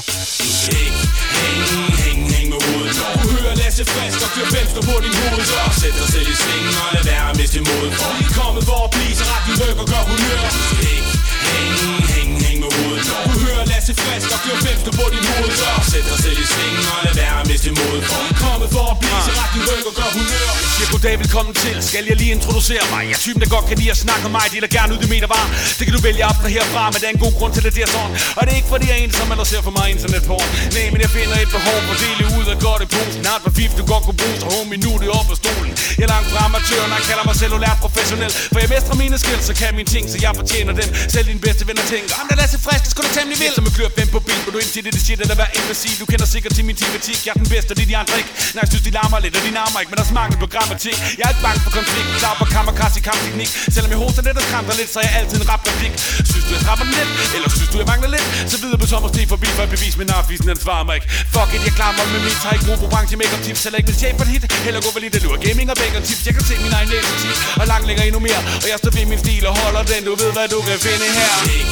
Hæng, hæng, hæng, hæng med hovedet Du hører Lasse Frisk og Klør 5 stå på din hoved Så sæt dig selv i svingen og lad være at miste modet For vi er kommet for at blive, så ret din ryg og gør humør Hæng, hæng, hæng, hæng med hovedet når Du hører Lasse Frisk og Klør 5 på din hoved Så sæt dig selv i svingen og lad være at miste mod For vi kommet for at blive, så ret din ryg og gør humør Jeg siger goddag, velkommen til. Skal jeg lige introducere mig? Jeg er typen, der godt kan lide at snakke om mig. Deler gerne ud i meter var. Det kan du vælge aften herfra, men der er en god grund til, at det er sådan. Og det er ikke fordi jeg er en, som ellers ser for mig internet på Nej, men jeg finder et behov for at dele ud og godt i posen. Har et par fif, du godt kunne bruge, så homie, nu er det op af stolen. Jeg er langt fra amatøren, og kalder mig cellulær professionel. For jeg mestrer mine skills, så kan mine ting, så jeg fortjener dem. Selv din bedste venner tænker, ham der lader sig frisk, det skulle du temmelig vildt. Klør fem på bil, hvor du indtil det shit, eller hvad imbecil. Du kender sikkert til min tematik, jeg er den bedste, det er de andre ikke. Nej, jeg synes, de larmer lidt, og de larmer ikke, men der er mangel på grammatik. Jeg er ikke bange for konflikt, klar på kammerkasse i kampteknik. Selvom jeg hoster lidt og skræmter lidt, så er jeg altid en rap replik. Synes du, jeg trapper den lidt, eller synes du, jeg mangler lidt? Så videre på sommer stig forbi for at bevise min narfisen, den svarer mig ikke. Fuck it, jeg klarer mig med mit, har ikke brug for branche make tips. Heller ikke med chef for hit, heller gå vel lige det lurer gaming og bacon tips. Jeg kan se min egen næsetip, og langt længere endnu mere. Og jeg står ved min stil og holder den, du ved hvad du kan finde her. Hey,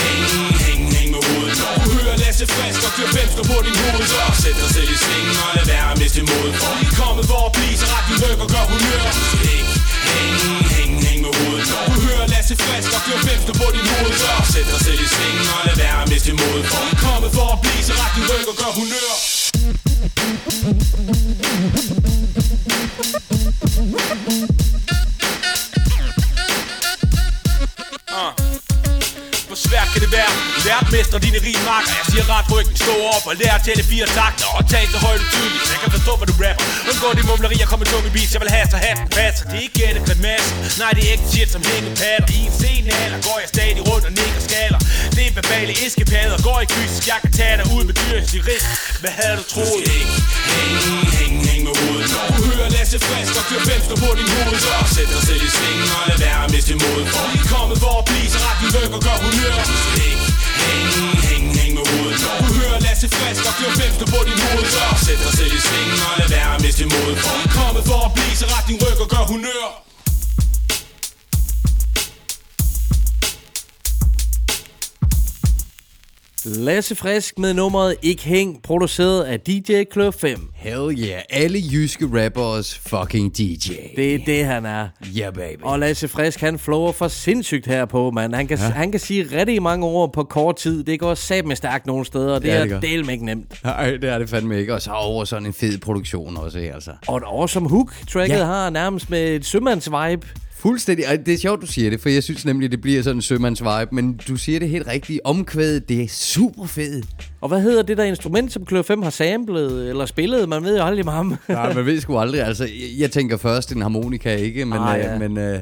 hey, når Du hører Lasse Frisk og kører venstre på din hoved Så sæt dig selv i svingen og lad være at miste modet. For vi er kommet for at blive, så ret din ryg og gør humør. Hæng, hæng, hæng, hæng med hovedet. Når Du hører Lasse Frisk og kører venstre på din hoved Så sæt dig selv i svingen og lad være at miste modet. For vi er kommet for at blive, så ret din ryg og gør humør. Uh. Hvor svært kan det være? Lært mestre dine rige marker Jeg siger ret ryggen, stå op og lær at tælle fire takter. Og tal så højt og tydeligt, så jeg kan forstå hvad du rapper. Undgå de mumlerier, kom med tunge beats. Jeg vil have så hatten passer Det er ikke gætte grimasser Nej, det er ikke shit som hængepatter I en sen alder går jeg stadig rundt og nikker skaller. Det er verbale eskepader, Går i fysisk, jeg kan tage dig ud med dyrisk risk Hvad havde du troet? Hæng, hæng, hæng, hæng med hovedet. Når Du hører Lasse Frisk og kører 5 på din hoved Så sæt dig selv i svingen og lad være at miste modet. For vi er kommet for at blive, så ret din ryg og gør hun humør Hæng, hæng, hæng, hæng med hovedet når Du hører Lasse Frisk og Klør 5 stå på din hoved Så sæt dig selv i svingen og lad være at miste modet. For vi kommet for at blive, så ret din ryg og gør Lasse Frisk med nummeret Ikke Hæng, produceret af DJ Klør 5. Hell yeah, alle jyske rappers fucking DJ. Det er det, han er. Yeah, baby. Og Lasse Frisk, han flower for sindssygt herpå, mand. Han kan, ja. han kan sige rigtig mange ord på kort tid. Det går sat med stærkt nogle steder, og det, Ja, det er del ikke nemt. Nej, det er det fandme ikke. Og så over sådan en fed produktion også, altså. Og et awesome hook. Tracket Ja. har nærmest med et sømands-vibe. Fuldstændig. Og det er sjovt, du siger det, for jeg synes nemlig, det bliver sådan en sømands vibe. Men du siger det helt rigtigt. Omkvædet, det er super fedt. Og hvad hedder det der instrument, som Klør 5 har samlet eller spillet? Man ved jo aldrig med ham. Nej, man ved sgu aldrig. Altså, jeg, jeg tænker først en harmonika, ikke? Men, Ah, ah, ja. ja. men øh,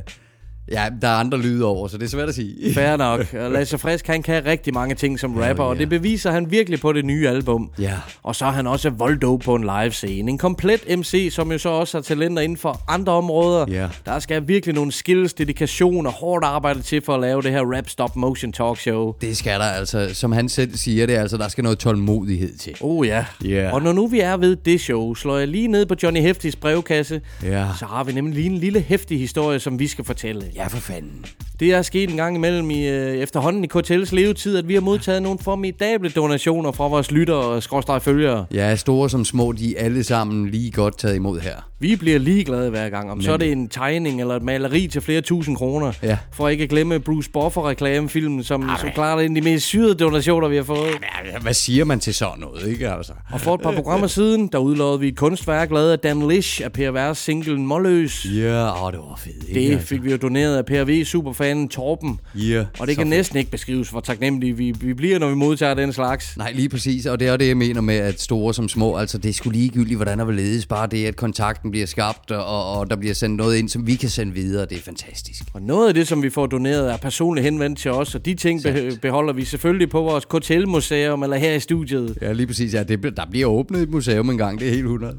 ja, der er andre lyde over, så det er svært at sige. Fair nok. Og Lasse Frisk, han kan rigtig mange ting som rapper, og yeah. det beviser han virkelig på det nye album. Ja. Og så er han også voldog på en live scene. En komplet MC, som jo så også har talenter inden for andre områder. Ja. Der skal virkelig nogle skills, dedikation og hårdt arbejde til for at lave det her rap stop motion talk show. Det skal der altså, som han selv siger det, altså, der skal noget tålmodighed til. Oh ja. Ja. Og når nu vi er ved det show, slår jeg lige ned på Johnny Heftis brevkasse. Ja. Så har vi nemlig lige en lille hæftig historie, som vi skal fortælle. Ja, for fanden. Det er sket en gang imellem i, øh, efterhånden i KTL's levetid, at vi har modtaget nogle formidable donationer fra vores lyttere og skråstrej følgere. Ja, store som små, de er alle sammen lige godt taget imod her. Vi bliver ligeglade hver gang. Om så er det en tegning eller et maleri til flere tusind kroner. Ja. For ikke at glemme Bruce Buffer reklamefilmen, som, som klart er en af de mest syrede donationer, vi har fået. Ja, hvad siger man til sådan noget, ikke altså? Og for et par programmer siden, der udlovede vi et kunstværk lavet af Dan Lish af Per Vers singlen Molløs. Ja, åh, det var fedt, ikke? Det altså? fik vi jo doneret doneret af PRV superfanen Torben. Yeah, og det kan fedt. næsten ikke beskrives, hvor taknemmelige vi, vi bliver, når vi modtager den slags. Nej, lige præcis, og det er det, jeg mener med, at store som små, altså det er sgu ligegyldigt, hvordan der vil ledes, bare det, at kontakten bliver skabt, og, og der bliver sendt noget ind, som vi kan sende videre, det er fantastisk. Og noget af det, som vi får doneret, er personligt henvendt til os, og de ting be- beholder vi selvfølgelig på vores KTL-museum eller her i studiet. Ja, lige præcis, ja, det, der bliver åbnet et museum en gang, det er helt 100.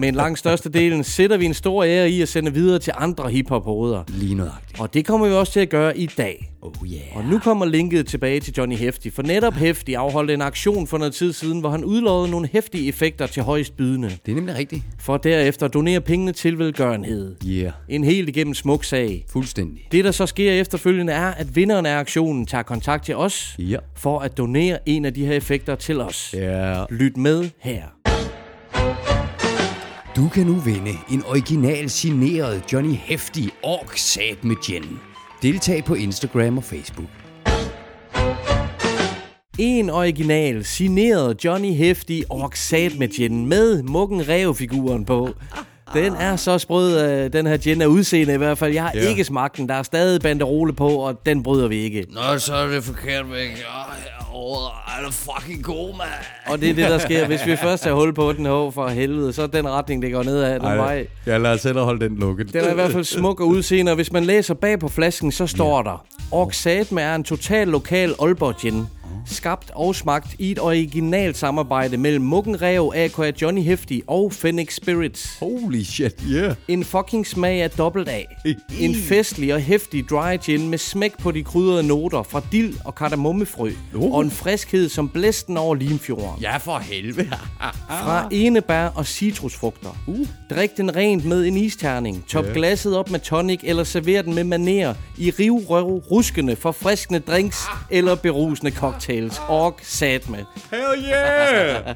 Men langt størstedelen sætter vi en stor ære i at sende videre til andre hiphop-hoveder. Lige nøjagtigt. Og det kommer vi også til at gøre i dag. Oh yeah. Og nu kommer linket tilbage til Johnny Hefti, for netop Hefti afholdt en aktion for noget tid siden, hvor han udlovede nogle hæftige effekter til højst bydende. Det er nemlig rigtigt. For derefter donere pengene til velgørenhed. Yeah. En helt igennem smuk sag. Fuldstændig. Det, der så sker efterfølgende, er, at vinderen af aktionen tager kontakt til os, ja. for at donere en af de her effekter til os. Ja. Lyt med her. Du kan nu vinde en original signeret Johnny Hefti Ork Sat med Jen. Deltag på Instagram og Facebook. En original, signeret Johnny Hefti Orksat med Jen med Muggen Rev-figuren på. Den er så sprød, øh, den her gin er udseende i hvert fald. Jeg har Ja. ikke smagt den. Der er stadig banderole på, og den bryder vi ikke. Nå, så er det forkert væk. Åh, er det fucking god, mand. Og det er det, der sker. Hvis vi først har hul på den her for helvede, så er den retning, det går nedad den vej. Jeg lader selv holde den lukket. Den er i hvert fald smuk og udseende, og hvis man læser bag på flasken, så står yeah. der Oxatme er en total lokal Aalborg gin. Skabt og smagt i et originalt samarbejde mellem Muggen Rev, A.K.A. Johnny Hefti og Phoenix Spirits. Holy shit, yeah. En fucking smag af dobbelt A. En festlig og hæftig dry gin med smæk på de krydrede noter fra dild og kardemommefrø. Uh. Og en friskhed som blæsten over Limfjorden. Ja, for helvede. Fra enebær og citrusfrugter. Uh. Drik den rent med en isterning. Top Ja. glasset op med tonic, eller server den med maner i rivrøv, ruskende, forfriskende drinks eller berusende cocktails. Og sat med. Hell yeah!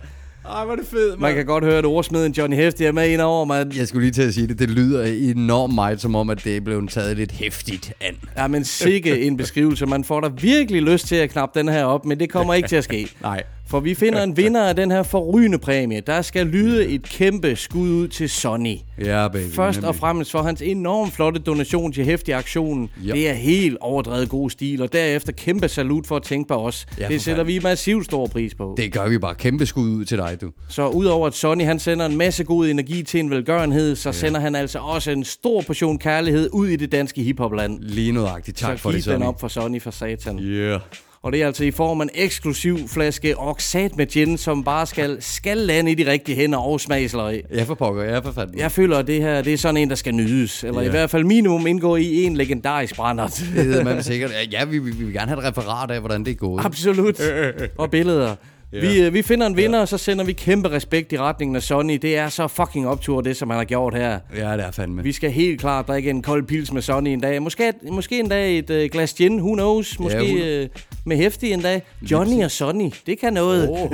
Ej, hvor er det fedt, Man kan godt høre, at ordsmeden Johnny Hefti er med ind over, mand. Jeg skulle lige til at sige det. Det lyder enormt meget, som om, at det er blevet taget lidt hæftigt an. Ja, men sikke en beskrivelse. Man får da virkelig lyst til at knappe den her op, men det kommer ikke til at ske. Nej. For vi finder en vinder af den her forrygende præmie. Der skal lyde et kæmpe skud ud til Sonny. Ja, baby. Først og fremmest for hans enormt flotte donation til hæftig aktionen. Ja. Det er helt overdrevet god stil, og derefter kæmpe salut for at tænke på os. Ja, det sætter fanden. vi massivt stor pris på. Det gør vi bare. Kæmpe skud ud til dig, du. Så udover at Sonny han sender en masse god energi til en velgørenhed, så sender han altså også en stor portion kærlighed ud i det danske hiphopland. Lige nøjagtigt. Tak så for det, den Sonny. op for Sonny for satan. Yeah. Og det er altså i form af en eksklusiv flaske Oxat med gin, som bare skal, skal lande i de rigtige hænder og smagsløg. Ja, for pokker. Ja, for fanden. Jeg føler, at det her det er sådan en, der skal nydes. Eller Ja. i hvert fald minimum indgå i en legendarisk brændert. Det hedder man sikkert. Ja, vi, vi, vi vil gerne have et referat af, hvordan det er gået. Absolut. Og billeder. Ja. Vi, øh, vi finder en vinder, og så sender vi kæmpe respekt i retningen af Sonny. Det er så fucking optur, det som han har gjort her. Ja, det er fandme. Vi skal helt klart drikke en kold pils med Sonny en dag. Måske, måske en dag et øh, glas gin, who knows? Måske hun- øh, med hæftig en dag. Johnny og Sonny, det kan noget. Oh, oh,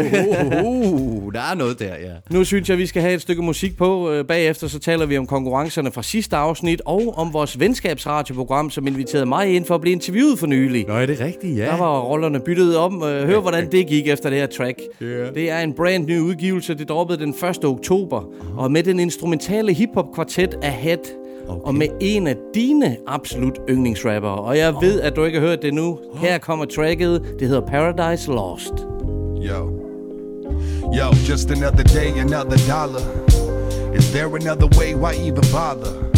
oh, der er noget der, ja. Nu synes jeg, vi skal have et stykke musik på. Øh, Bagefter så taler vi om konkurrencerne fra sidste afsnit, og om vores venskabsradioprogram, som inviterede mig ind for at blive interviewet for nylig. Nå, er det rigtigt? Ja. Der var rollerne byttet om. Øh, Hør, hvordan det gik efter det her track. Yeah. Det er en brand ny udgivelse. Det droppede den 1. oktober. Og med den instrumentale hiphop-kvartet Ahead. Okay. Og med en af dine absolut yndlingsrapper. Og jeg ved, at du ikke har hørt det nu. Her kommer tracket. Det hedder Paradise Lost. Yo. Yo, just another day, another dollar. Is there another way? Why even bother?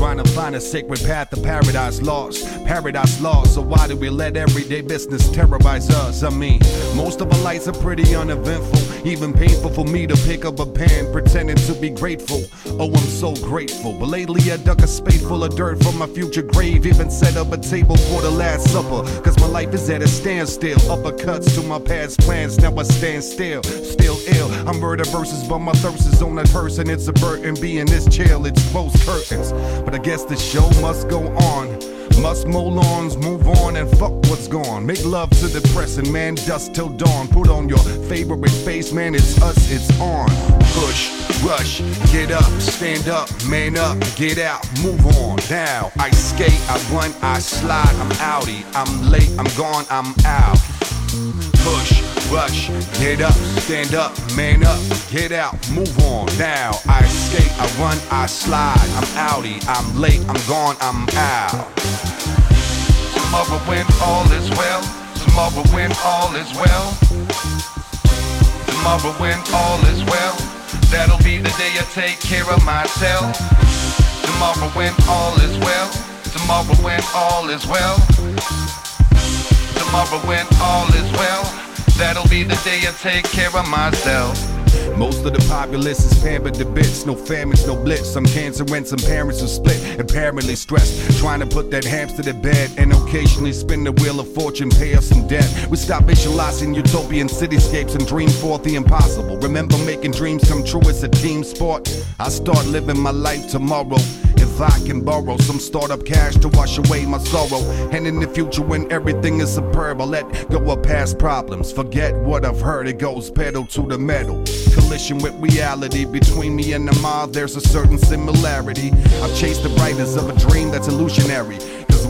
Trying to find a sacred path to paradise lost. Paradise lost, so why do we let everyday business terrorize us? I mean, most of our lives are pretty uneventful. Even painful for me to pick up a pen, pretending to be grateful. Oh, I'm so grateful. But lately I dug a spade full of dirt from my future grave. Even set up a table for the last supper. Cause my life is at a standstill. Uppercuts to my past plans, now I stand still. Still ill. I'm murder verses, but my thirst is on that person. It's a burden being this chill. It's closed curtains. But I guess the show must go on. Must mow lawns, move on and fuck what's gone. Make love to the present, man, dust till dawn. Put on your favorite face, man, it's us, it's on. Push, rush, get up, stand up, man up, get out, move on. Now, I skate, I run, I slide, I'm outie, I'm late, I'm gone, I'm out. Push, rush, get up, stand up, man up, get out, move on. Now I skate, I run, I slide. I'm outie, I'm late, I'm gone, I'm out. Tomorrow when all is well. Tomorrow when all is well. Tomorrow when all is well. That'll be the day I take care of myself. Tomorrow when all is well. Tomorrow when all is well. Tomorrow when all is well. That'll be the day I take care of myself. Most of the populace is pampered to bits. No famines, no blitz. Some cancer and some parents are split. Apparently stressed. Trying to put that hamster to bed. And occasionally spin the wheel of fortune, pay us some debt. We stop visualizing utopian cityscapes and dream forth the impossible. Remember making dreams come true as a team sport. I start living my life tomorrow. I can borrow some startup cash to wash away my sorrow. And in the future, when everything is superb, I'll let go of past problems. Forget what I've heard, it goes pedal to the metal. Collision with reality between me and the mob, there's a certain similarity. I've chased the brightness of a dream that's illusionary.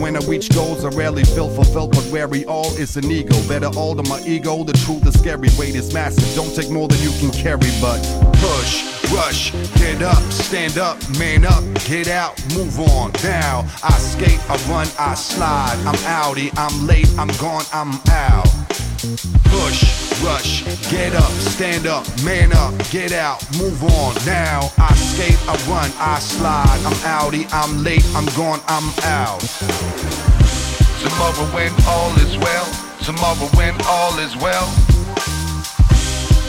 When I reach goals, I rarely feel fulfilled, but wary all is an ego. Better alter my ego, the truth is scary. Weight is massive, don't take more than you can carry, but push, rush, get up, stand up, man up, get out, move on. Now, I skate, I run, I slide. I'm outie, I'm late, I'm gone, I'm out. Push, rush, get up, stand up, man up, get out, move on. Now I skate, I run, I slide. I'm outie, I'm late, I'm gone, I'm out. Tomorrow when all is well. Tomorrow when all is well.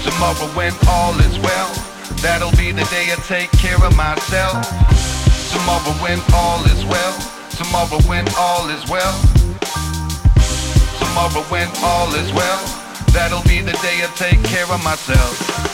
Tomorrow when all is well. That'll be the day I take care of myself. Tomorrow when all is well. Tomorrow when all is well. Tomorrow when all is well. That'll be the day I take care of myself.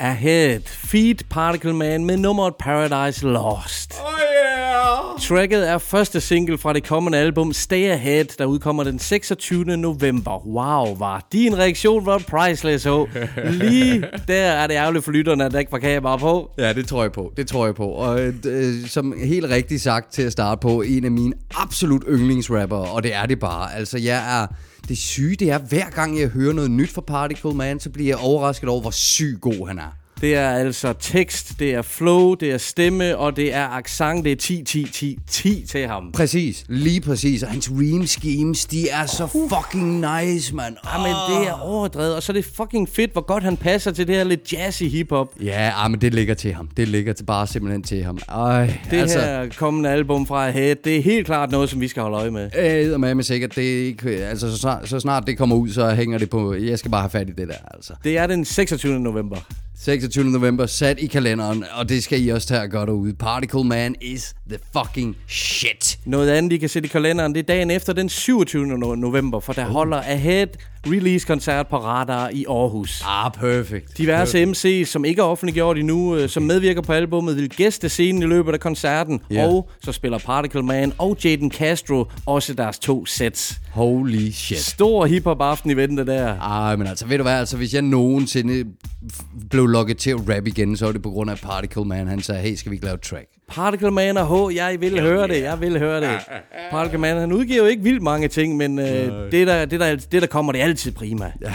Ahead. Feed Particle Man med nummeret Paradise Lost. Oh yeah! Tracket er første single fra det kommende album Stay Ahead, der udkommer den 26. november. Wow, var din reaktion var priceless, ho. Lige der er det ærgerligt for lytterne, at der ikke var kamera på. Ja, det tror jeg på. Det tror jeg på. Og øh, som helt rigtigt sagt til at starte på, en af mine absolut yndlingsrapper, og det er det bare. Altså, jeg er... Det syge, det er, hver gang jeg hører noget nyt fra Particle Man, så bliver jeg overrasket over, hvor syg god han er. Det er altså tekst, det er flow, det er stemme, og det er accent. Det er 10, 10, 10, 10 til ham. Præcis, lige præcis. Og hans ream schemes, de er så fucking nice, mand. Jamen, det er overdrevet, og så er det fucking fedt, hvor godt han passer til det her lidt jazzy hiphop. Ja, ah, men det ligger til ham. Det ligger til bare simpelthen til ham. Ej, Det altså... her kommende album fra Ahead, det er helt klart noget, som vi skal holde øje med. Øh, med sikkert, det er ikke, altså så snart, så snart det kommer ud, så hænger det på, jeg skal bare have fat i det der, altså. Det er den 26. november. 26. november, sat i kalenderen, og det skal I også tage godt ud. Particle Man is the fucking shit. Noget andet, I kan sætte i kalenderen, det er dagen efter den 27. no- november, for der holder Ahead release-koncert på Radar i Aarhus. Ah, perfect. Diverse MC's, som ikke er offentliggjort endnu, øh, som medvirker på albummet, vil gæste scenen i løbet af koncerten. Ja. Og så spiller Particle Man og Jaden Castro også deres to sets. Holy shit. Stor hiphop aften i vente der. Ej, men altså, ved du hvad, altså, hvis jeg nogensinde blev lukket til at rap igen, så var det på grund af Particle Man. Han sagde, hey, skal vi ikke lave et track? Particle Man og H, jeg vil høre det, jeg vil høre det. Particle Man, han udgiver jo ikke vildt mange ting, men øh, det, der, det, der, det, der kommer, det er altid prima. Ja,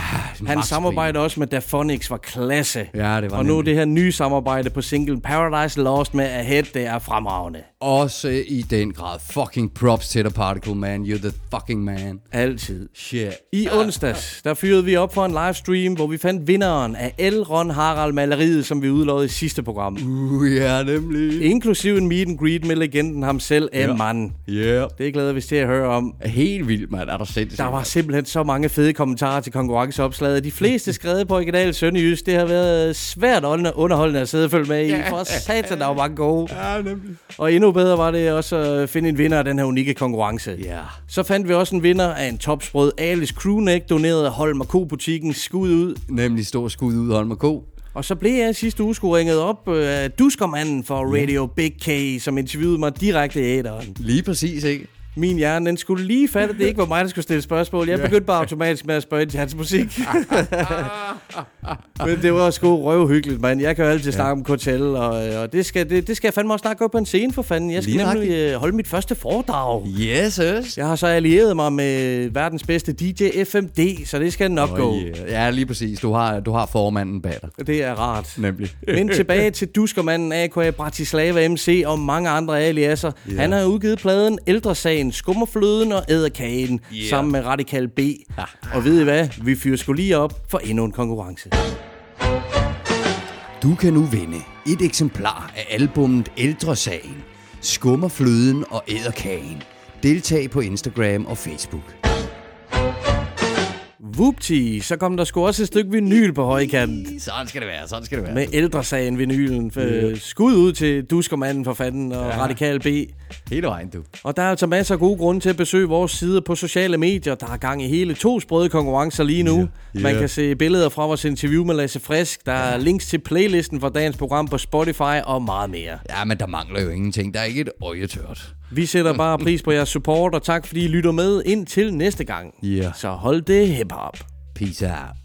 han samarbejder også med Daphonics, var klasse. Ja, det var og nu nemlig. det her nye samarbejde på single Paradise Lost med Ahead, det er fremragende. Også i den grad. Fucking props til dig, Particle Man. You're the fucking man. Altid. Shit. I onsdags, der fyrede vi op for en livestream, hvor vi fandt vinderen af L. Ron Harald maleriet, som vi udlovede i sidste program. Uh, ja, nemlig. Inklusive en meet and greet med legenden ham selv, Ja. Eman. Yeah. Det glæder vi os til at høre om. Helt vildt, mand. Er der sindssygt. Der var simpelthen så mange fede kommentarer til konkurrenceopslaget. De fleste skrevet på original Sønderjysk. Det har været svært under- underholdende at sidde og følge med i. For satan, der var mange gode. Ja, nemlig. Og endnu bedre var det også at finde en vinder af den her unikke konkurrence. Ja. Så fandt vi også en vinder af en topsprød Alice Crewneck, doneret af Holm Co-butikken Skud ud. Nemlig stor skud ud, Holm Co. Og så blev jeg sidste uge sgu ringet op øh, af Duskermanden for Radio Big K, som interviewede mig direkte i æderen. Lige præcis, ikke? Min hjerne, den skulle lige fatte, at det ikke var mig, der skulle stille spørgsmål. Jeg begyndte bare automatisk med at spørge ind til hans musik. Men det var sgu røvhyggeligt, mand. Jeg kan jo altid snakke om Coachella, og, og det, skal, det, det skal jeg fandme også snart gå på en scene for fanden. Jeg skal Lige nemlig øh, holde mit første foredrag. Yes, yes. Jeg har så allieret mig med verdens bedste DJ FMD, så det skal nok Oh, gå. yeah. Ja, lige præcis. Du har, du har formanden bag dig. Det er rart. Nemlig. Men tilbage til Duskermanden, A.K.A. Bratislava MC og mange andre aliaser. Yeah. Han har udgivet pladen Ældresagen, Skummerfløden og Æderkagen Yeah. yeah. sammen med Radikal B. Og ved I hvad? Vi fyrer sgu lige op for endnu en konkurrence. Du kan nu vinde et eksemplar af albummet Ældresagen, Skummerfløden og Æderkagen. Deltag på Instagram og Facebook. Vupti, så kom der sgu også et stykke vinyl på højkanten. Sådan skal det være, sådan skal det være. Med ældresagen vinylen. Yeah. Skud ud til Duskermanden for fanden og Ja. ja. Radikal B. Hele vejen, du. Og der er altså masser af gode grunde til at besøge vores sider på sociale medier. Der er gang i hele to sprøde konkurrencer lige nu. Ja. Yeah. Man kan se billeder fra vores interview med Lasse Frisk. Der er links til playlisten for dagens program på Spotify og meget mere. Ja, men der mangler jo ingenting. Der er ikke et øje tørt. Vi sætter bare pris på jeres support, og tak fordi I lytter med indtil næste gang. Ja. Så hold det hip-hop. Peace out.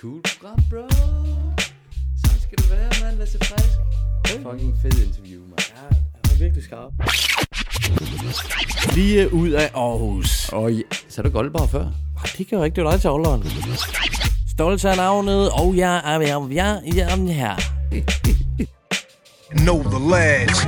Cool program, bro. Sådan skal det være, mand. Lasse Frisk. Fucking fed interview, var virkelig skarp. Lige ud af Aarhus. Og ja. Så er du Goldbar før? Det kan jo ikke, det er dig til holderen. Stolt af navnet, og jeg er jeg, jeg, jeg er her. Know the lads.